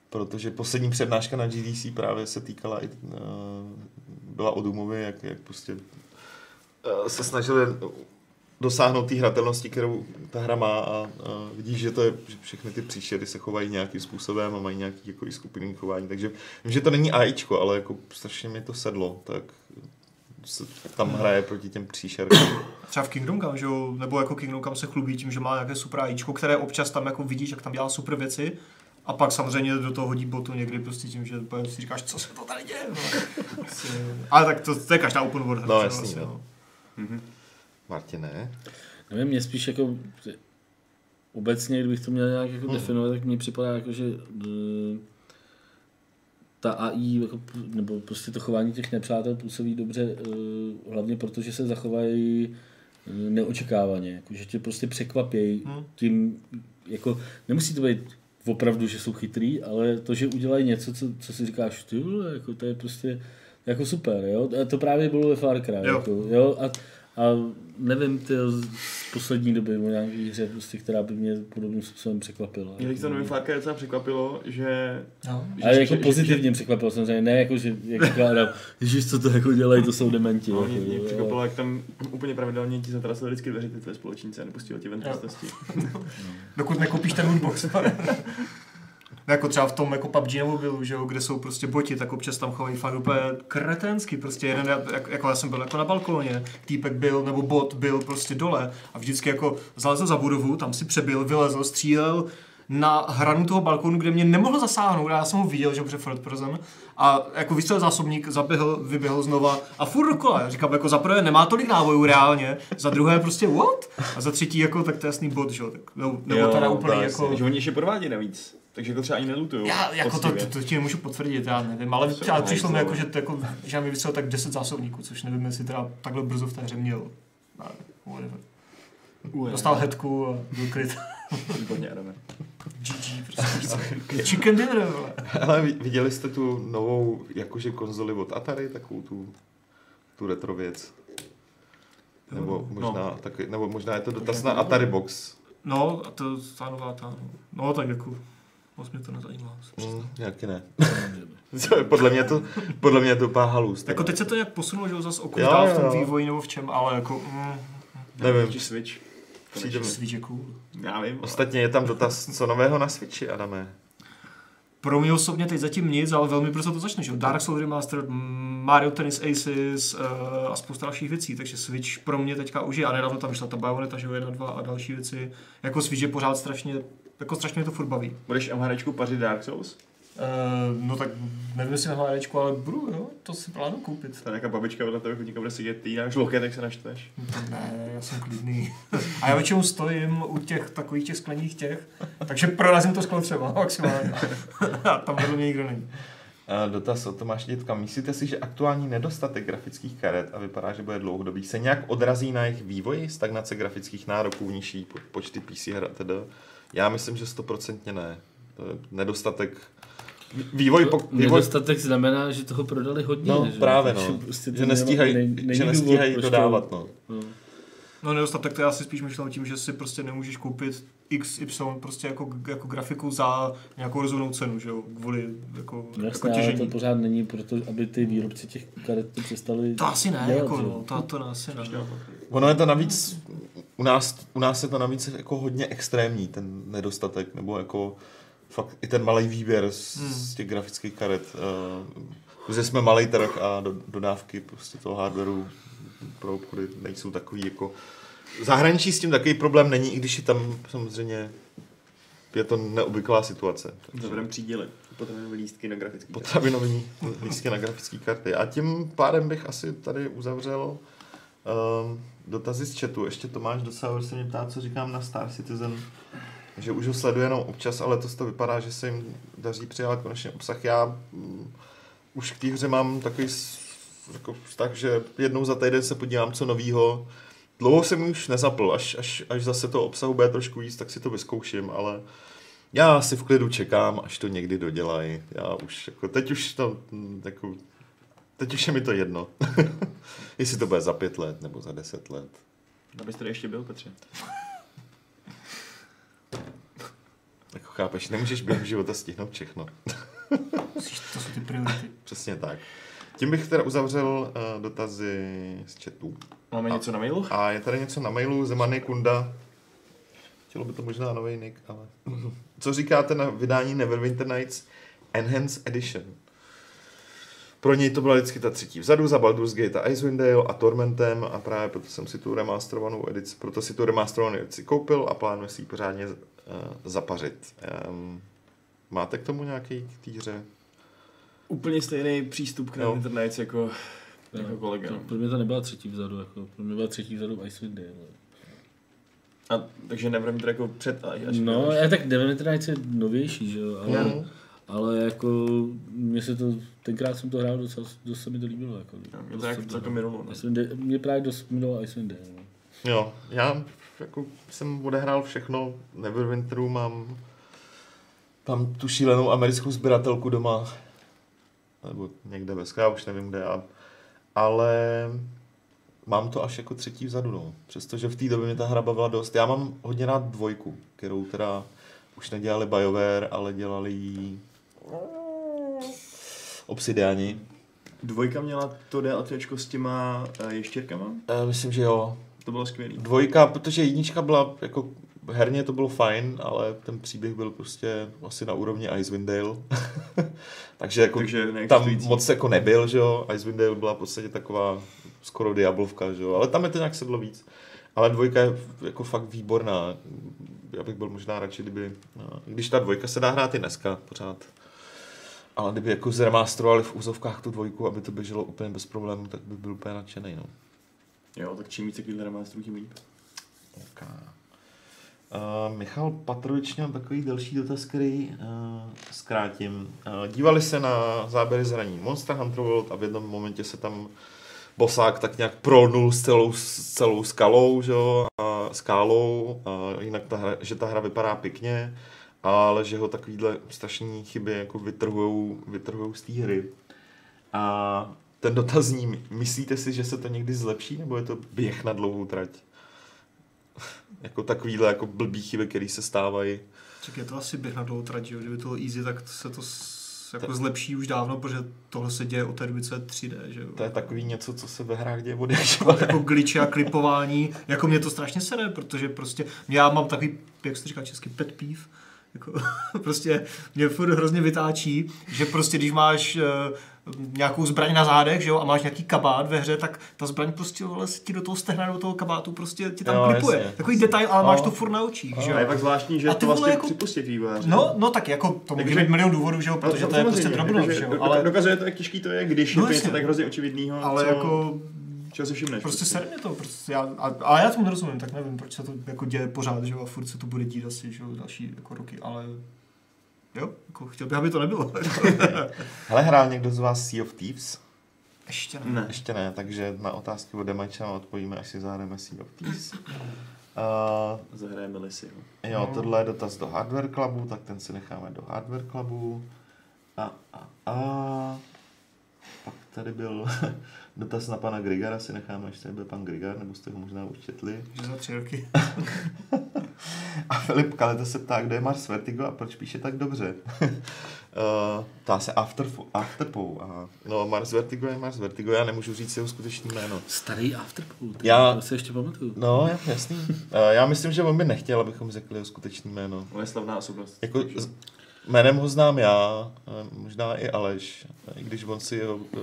S4: Protože poslední přednáška na GDC právě se týkala i, uh, byla o Doomově, jak, jak prostě uh, se snažili dosáhnout té hratelnosti, kterou ta hra má a uh, vidíš, že to je, že všechny ty příšery se chovají nějakým způsobem a mají nějaký jako skupinný chování, takže vím, že to není AIčko, ale jako strašně mi to sedlo, tak se tam hraje proti těm příšerkám.
S2: Třeba v Kingdom Come, že jo, nebo jako Kingdom Come se chlubí tím, že má nějaké super AIčko, které občas tam jako vidíš, jak tam dělá super věci. A pak samozřejmě do toho hodí botu někdy prostě tím, že si říkáš, co se to tady děje. No. Prostě- Ale tak to, to je každá open world hra.
S4: No, jasný,
S2: asi,
S4: no.
S1: mhm.
S4: Martine?
S3: Nevím, mě spíš jako obecně, kdybych to měl nějak jako
S4: Hmm.
S3: definovat, tak mně připadá jako, že eh, ta AI, jako, nebo prostě to chování těch nepřátel působí dobře, eh, hlavně proto, že se zachovají eh, neočekávaně, jako, že tě prostě překvapějí
S2: Hmm.
S3: tím, jako, nemusí to být opravdu, že jsou chytrý, ale to, že udělají něco, co, co si říkáš, ty vole, jako to je prostě jako super, jo, a to právě bylo ve Far Cry,
S2: Jo.
S3: jako, jo, a, a nevím, ty z poslední doby o nějaký hře, prostě, která by mě podobným způsobem překvapila.
S1: Mě to nový Far Cry docela překvapilo, že...
S2: No.
S1: že-
S3: Ale
S1: že-
S3: jako
S1: že-
S3: pozitivně překvapil samozřejmě, ne jako, že jak říká Adam, ježiš, co to jako dělají, to jsou dementi.
S1: No,
S3: jako,
S1: mě, mě překvapilo, jak tam úplně pravidelně ti zatrasili vždycky dveře ty tvé společníci a nepustili ti ven
S2: Jo.
S1: trestnosti.
S2: Dokud nekoupíš ten lootbox. jako třeba v tom jako PUBG nemobilu, že jo, kde jsou prostě boti, tak občas tam chovají fakt úplně kretensky. Prostě jeden, jak, jako já jsem byl jako na balkóně, týpek byl, nebo bot byl prostě dole a vždycky jako zalezl za budovu, tam si přebil, vylezl, střílel na hranu toho balkónu, kde mě nemohl zasáhnout, já jsem ho viděl, že protože Fred Person, a jako vystřelil zásobník, zaběhl, vyběhl znova a furt dokola. Já říkám, jako za prvé nemá tolik nábojů reálně, za druhé prostě what? A za třetí jako, tak to je jasný bod, že jo, tak, nebo, nebo
S1: Jo,
S2: teda úplně jako...
S1: Takže oni ještě podvádí navíc. Takže jako třeba ani nelutujou.
S2: Já jako to, to, to, ti nemůžu potvrdit, já nevím, ale,
S1: jsou
S2: přišlo mi jako, že, to jako, že mi vysel tak 10 zásobníků, což nevím, jestli teda takhle brzo v té hře měl. Ale whatever. Dostal headku a byl kryt.
S1: Výborně, Adame.
S2: GG, prostě. Chicken dinner, vole.
S4: Ale vi- viděli jste tu novou jakože konzoli od Atari, takovou tu, tu retro věc? Nebo
S2: no.
S4: možná, no. taky, nebo možná je to dotaz na Atari Box.
S2: No, a to ta nová ta, no tak jako, moc mě to nezajímá.
S4: Mm, nějaký ne. Podle mě to, podle mě je to pár halus.
S2: Jako teď se to nějak posunulo, že zase o kus
S4: Jo,
S2: dál v tom vývoji nebo v čem, ale jako, mm,
S4: Nevím.
S1: Či Switch.
S4: Přijde mi.
S2: Switch je cool.
S1: Já vím.
S4: Ostatně je tam dotaz, co nového na Switchi, Adame.
S2: Pro mě osobně teď zatím nic, ale velmi brzo to začne, že jo. Dark Souls Remastered, Mario Tennis Aces uh, a spousta dalších věcí, takže Switch pro mě teďka už je, a nedávno tam vyšla ta Bayonetta, že jo, jedna, dva a další věci. Jako Switch je pořád strašně, jako strašně mě to furt baví.
S1: Budeš MHDčku pařit Dark Souls?
S2: Uh, no tak nevím, jestli na hladečku, ale budu, jo, to si plánu koupit.
S1: Je nějaká babička vedle tebe chodníka bude sedět, ty dáš loket, tak se naštveš.
S2: Ne, já jsem klidný. A já většinou stojím u těch takových těch sklených těch, takže prorazím to sklo třeba maximálně. A tam vedle mě nikdo není.
S4: A Dotaz od Tomáše Dětka. Myslíte si, že aktuální nedostatek grafických karet a vypadá, že bude dlouhodobý, se nějak odrazí na jejich vývoji, stagnace grafických nároků, nižší po- počty PC her a tedy? Já myslím, že stoprocentně ne. To je Nedostatek Vývoj, po, vývoj
S3: Nedostatek znamená, že toho prodali hodně.
S4: no,
S3: že?
S4: právě no,
S3: prostě
S4: že nestíhají,
S3: není
S4: že nestíhají dodávat, no.
S3: No.
S2: No nedostatek to já si spíš myšlel tím, že si prostě nemůžeš koupit XY prostě jako, jako grafiku za nějakou rozumnou cenu, že jo, kvůli jako, jako
S3: Jasně, ale to
S2: těžení.
S3: pořád není, proto, aby ty výrobci těch karet to přestali
S2: To asi ne,
S3: dělat,
S2: jako no, to, to asi ne.
S4: Ono je to navíc, u nás, u nás je to navíc jako hodně extrémní, ten nedostatek, nebo jako fakt i ten malý výběr z,
S2: Hmm.
S4: z těch grafických karet. Uh, protože jsme malý trh a do, dodávky prostě toho hardwareu pro obchody nejsou takový jako... Zahraničí s tím takový problém není, i když je tam samozřejmě je to neobvyklá situace.
S1: Zavedem příděly. Potravinové lístky na grafický karty.
S4: Potravinový lístky na grafické karty. A tím pádem bych asi tady uzavřel um, dotazy z chatu. Ještě Tomáš Dosauer se mě ptá, co říkám na Star Citizen, že už ho sleduje jenom občas, ale to to vypadá, že se jim daří přijávat konečně obsah. Já mm, už k té hře mám takový jako vztah, že jednou za týden se podívám, co novýho. Dlouho jsem už nezapl, až, až, až zase to obsahu bude trošku víc, tak si to vyzkouším, ale já si v klidu čekám, až to někdy dodělají. Já už, jako, teď už to, mm, jako, teď už je mi to jedno. Jestli to bude za pět let nebo za deset let.
S1: Abyste tady ještě byl, Petře.
S4: Jako chápeš, nemůžeš během života stihnout všechno.
S2: Musíš, to jsou ty priority.
S4: Přesně tak. Tím bych teda uzavřel uh, dotazy z chatu.
S1: Máme
S4: A-
S1: něco na mailu?
S4: A je tady něco na mailu Zemaný Kunda. Chtělo by to možná nový nick, ale... Co říkáte na vydání Neverwinter Nights Enhanced Edition? Pro něj to byla vždycky ta třetí vzadu za Baldur's Gate a Icewind Dale a Tormentem a právě proto jsem si tu remasterovanou edici, proto si tu remasterovanou edici koupil a plánuji si ji pořádně uh, zapařit. Um, máte k tomu nějaký k té hře?
S1: Úplně stejný přístup k
S4: Jo.
S1: internet jako, jako kolega.
S3: To,
S1: no.
S3: pro mě to nebyla třetí vzadu, jako, pro mě byla třetí vzadu v Icewind Dale.
S1: A, takže Neverwinter jako před až
S3: No,
S1: až-
S3: já tak Neverwinter je novější, že jo, ale,
S4: Mhm.
S3: ale jako mně se to, tenkrát jsem to hrál docela, dost se mi to líbilo. Jako,
S1: Jo, mě to
S3: jsem
S1: celkem minulo, no.
S3: Mě právě dost minulo Icewind Dale. No.
S4: Jo, já jako jsem odehrál všechno, Neverwinteru mám tam tu šílenou americkou sběratelku doma, nebo někde ve já už nevím kde, a, ale mám to až jako třetí vzadu, no. Přestože v té době mě ta hra bavila dost. Já mám hodně rád dvojku, kterou teda už nedělali BioWare, ale dělali ji Obsidiani.
S1: Dvojka měla to DLCčko s těma uh, ještěrkama?
S4: E, myslím, že jo.
S1: To bylo skvělý.
S4: Dvojka, protože jednička byla jako herně to bylo fajn, ale ten příběh byl prostě asi na úrovni Icewind Dale. Takže jako
S1: Takže
S4: tam moc jako nebyl, že jo. Icewind Dale byla v podstatě taková skoro Diablovka, že jo. Ale tam je to nějak sedlo víc. Ale dvojka je jako fakt výborná. Já bych byl možná radši, kdyby... No, když ta dvojka se dá hrát i dneska pořád. Ale kdyby jako zremasterovali v úzovkách tu dvojku, aby to běželo úplně bez problémů, tak by byl úplně nadšený, no.
S1: Jo, tak čím více takovýhle remasterů, tím líp.
S4: OK. Uh, Michal Patrovič měl takový delší dotaz, který uh, zkrátím. Uh, dívali se na záběry zraní Monster Hunter World a v jednom momentě se tam bosák tak nějak prolnul s celou, s celou skalou, že jo, a skálou, a jinak ta hra, že ta hra vypadá pěkně, ale že ho takovýhle strašný chyby jako vytrhujou, vytrhujou z té hry. A ten dotaz zní, myslíte si, že se to někdy zlepší, nebo je to běh na dlouhou trať? Jako takovýhle jako blbý chyby, které se stávají.
S2: Tak je to asi běh na dlouhou trať, jo? Kdyby to bylo easy, tak se to s- jako
S4: Tak-
S2: zlepší už dávno, protože tohle se děje od té doby, co je 3D, že jo?
S4: To je takový něco, co se ve hrách děje od jak
S2: jako glitchy a klipování, jako mě to strašně sere, protože prostě já mám takový, jak se to říká česky, pet peeve, jako, prostě mě furt hrozně vytáčí, že prostě když máš uh, nějakou zbraň na zádech, že jo, a máš nějaký kabát ve hře, tak ta zbraň prostě vole, ti do toho stehna, do toho kabátu prostě ti tam
S4: Jo,
S2: klipuje.
S4: jasně.
S2: Takový detail, ale máš
S4: No.
S2: to furt na očích, že
S1: A je
S2: jo.
S1: pak zvláštní, že
S2: A ty
S1: to vlastně
S2: jako-
S1: připustí vývojáři.
S2: No, no tak jako to může
S1: Takže-
S2: být milion důvodů, že jo, protože
S1: No,
S2: to je prostě drobnost,
S1: jakože
S2: že jo, ale,
S1: Dokazuje to, jak těžký to je, když
S2: No,
S1: je to tak hrozně očividného,
S2: ale
S1: co,
S2: jako
S1: čeho si všimneš.
S2: Prostě ser mě to, prostě já, a, ale já tomu nerozumím, tak nevím, proč se to jako děje pořád, že jo, a furt se to bude dít asi, že jo, další jako roky, ale jo, jako chtěl bych, aby to nebylo.
S4: Hele, hrál někdo z vás Sea of Thieves?
S2: Ještě ne.
S1: Ne.
S4: Ještě ne, takže na otázky od Demajča odpovíme, až si zahrajeme Sea of Thieves. Uh,
S1: Zahrajeme si. jo.
S4: jo, tohle je dotaz do Hardware Clubu, tak ten si necháme do Hardware Clubu. A, a, a. Pak tady byl dotaz na pana Grigara, si necháme, až tady byl pan Grigar, nebo jste ho možná už četli.
S2: Že za tři roky.
S4: A Filip Kaleta se ptá, kdo je Mars Vertigo a proč píše tak dobře. uh, ptá se After, Afterpow. A, no, Mars Vertigo je Mars Vertigo, já nemůžu říct jeho skutečný jméno.
S3: Starý Afterpool, ty,
S4: Já-
S3: to si ještě pamatuju.
S4: No, já- jasný. Uh, já myslím, že on by nechtěl, abychom řekli jeho skutečný jméno.
S1: On je slavná osobnost.
S4: Jako, z, jménem ho znám já, eh, možná i Aleš, i když on si jeho eh,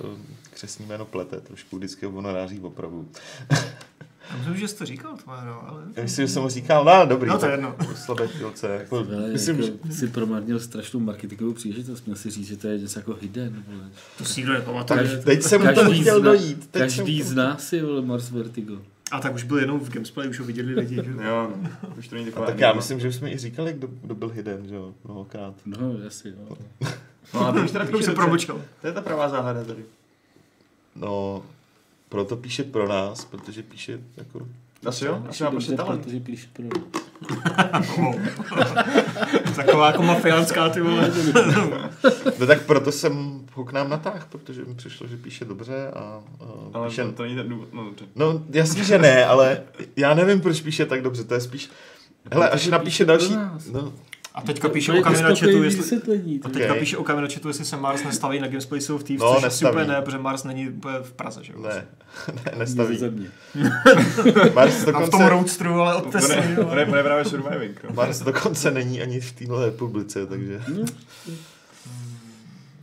S4: křesní jméno plete, trošku vždycky ho naráží opravdu.
S2: Já myslím, že jsi to říkal, to jméno, ale...
S4: Já myslím, že jsem mu říkal, no dobrý,
S2: No, to je jedno.
S4: slabé chvilce. Jako,
S3: Vele,
S4: myslím,
S3: jako,
S4: že
S3: si promarnil strašnou marketingovou příležitost, měl si říct, že to je něco jako hidden. Vole.
S2: To si nikdo nepamatuje.
S3: Každý-
S4: teď jsem mu to
S3: každý
S4: chtěl
S3: zna-
S4: dojít. Teď
S3: Každý
S4: jsem...
S3: z nás je vole, Mars Vertigo.
S2: A tak už byl jenom v Gamesplay, už ho viděli lidi, že?
S1: Jo, no. Už to není
S4: A
S1: taková
S4: tak já myslím, že jsme i říkali, kdo, kdo byl hidden, že jo, mnohokrát.
S3: No, jasně, no.
S1: No a to už teda
S2: se promlčel.
S1: To je ta pravá záhada tady.
S4: No, proto píše pro nás, protože píše jako...
S1: Asi jo? Asi má prostě talent.
S3: protože píše pro
S2: Taková jako mafiánská, ty vole.
S4: No tak proto jsem ho k nám natáhl, protože mi přišlo, že píše dobře a, a
S1: Ale
S4: píše...
S1: to, není ten důvod. No dobře.
S4: No jasně, že ne, ale já nevím, proč píše tak dobře, to je spíš... Hele, až napíše další...
S3: nás.
S4: No,
S2: A teďka píše o
S3: uspokojivý
S2: jestli... A teďka
S4: Ok.
S2: píše o jestli se Mars nestaví na Gameplay Sea of Thieves,
S4: No,
S2: což
S4: nestaví.
S2: úplně ne, protože Mars není v Praze, že jo?
S4: ne, ne, nestaví.
S3: Země.
S4: Mars
S2: A v tom
S4: dokonce,
S2: roadstru, ale od
S1: ne, to je právě surviving. No.
S4: Mars dokonce není ani v téhle republice, takže...
S3: No,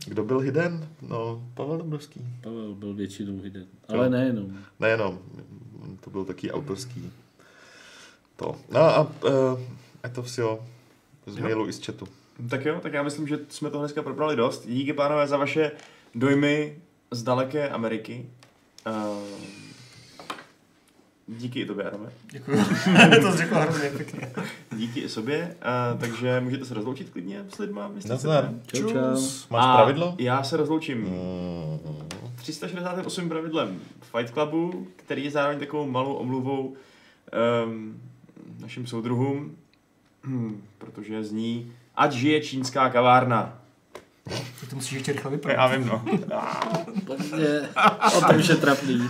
S4: Kdo byl hidden? No, Pavel Dobrovský.
S3: Pavel byl většinou hidden. Ale nejenom.
S4: Nejenom, to byl taky autorský. To. No a uh, to vše z
S1: Jo.
S4: mailu i z chatu.
S1: Tak jo, tak já myslím, že jsme to dneska probrali dost. Díky pánové za vaše dojmy z daleké Ameriky. Uh, díky i tobě, Adame.
S2: Děkuji. to jsi řekl hrozně pěkně.
S1: Díky i sobě. Uh, takže můžete se rozloučit klidně s lidma.
S4: Nazdar.
S3: Čau, čau.
S4: Máš
S1: A
S4: pravidlo?
S1: Já se rozloučím
S4: Mm.
S1: 368 pravidlem Fight Clubu, který je zároveň takovou malou omluvou um, našim soudruhům, hmm, protože zní Ať žije čínská kavárna.
S2: Ty to musíš ještě rychle
S1: Já
S2: vypravit.
S1: vím, no.
S3: Pozdě. O to už je trapný.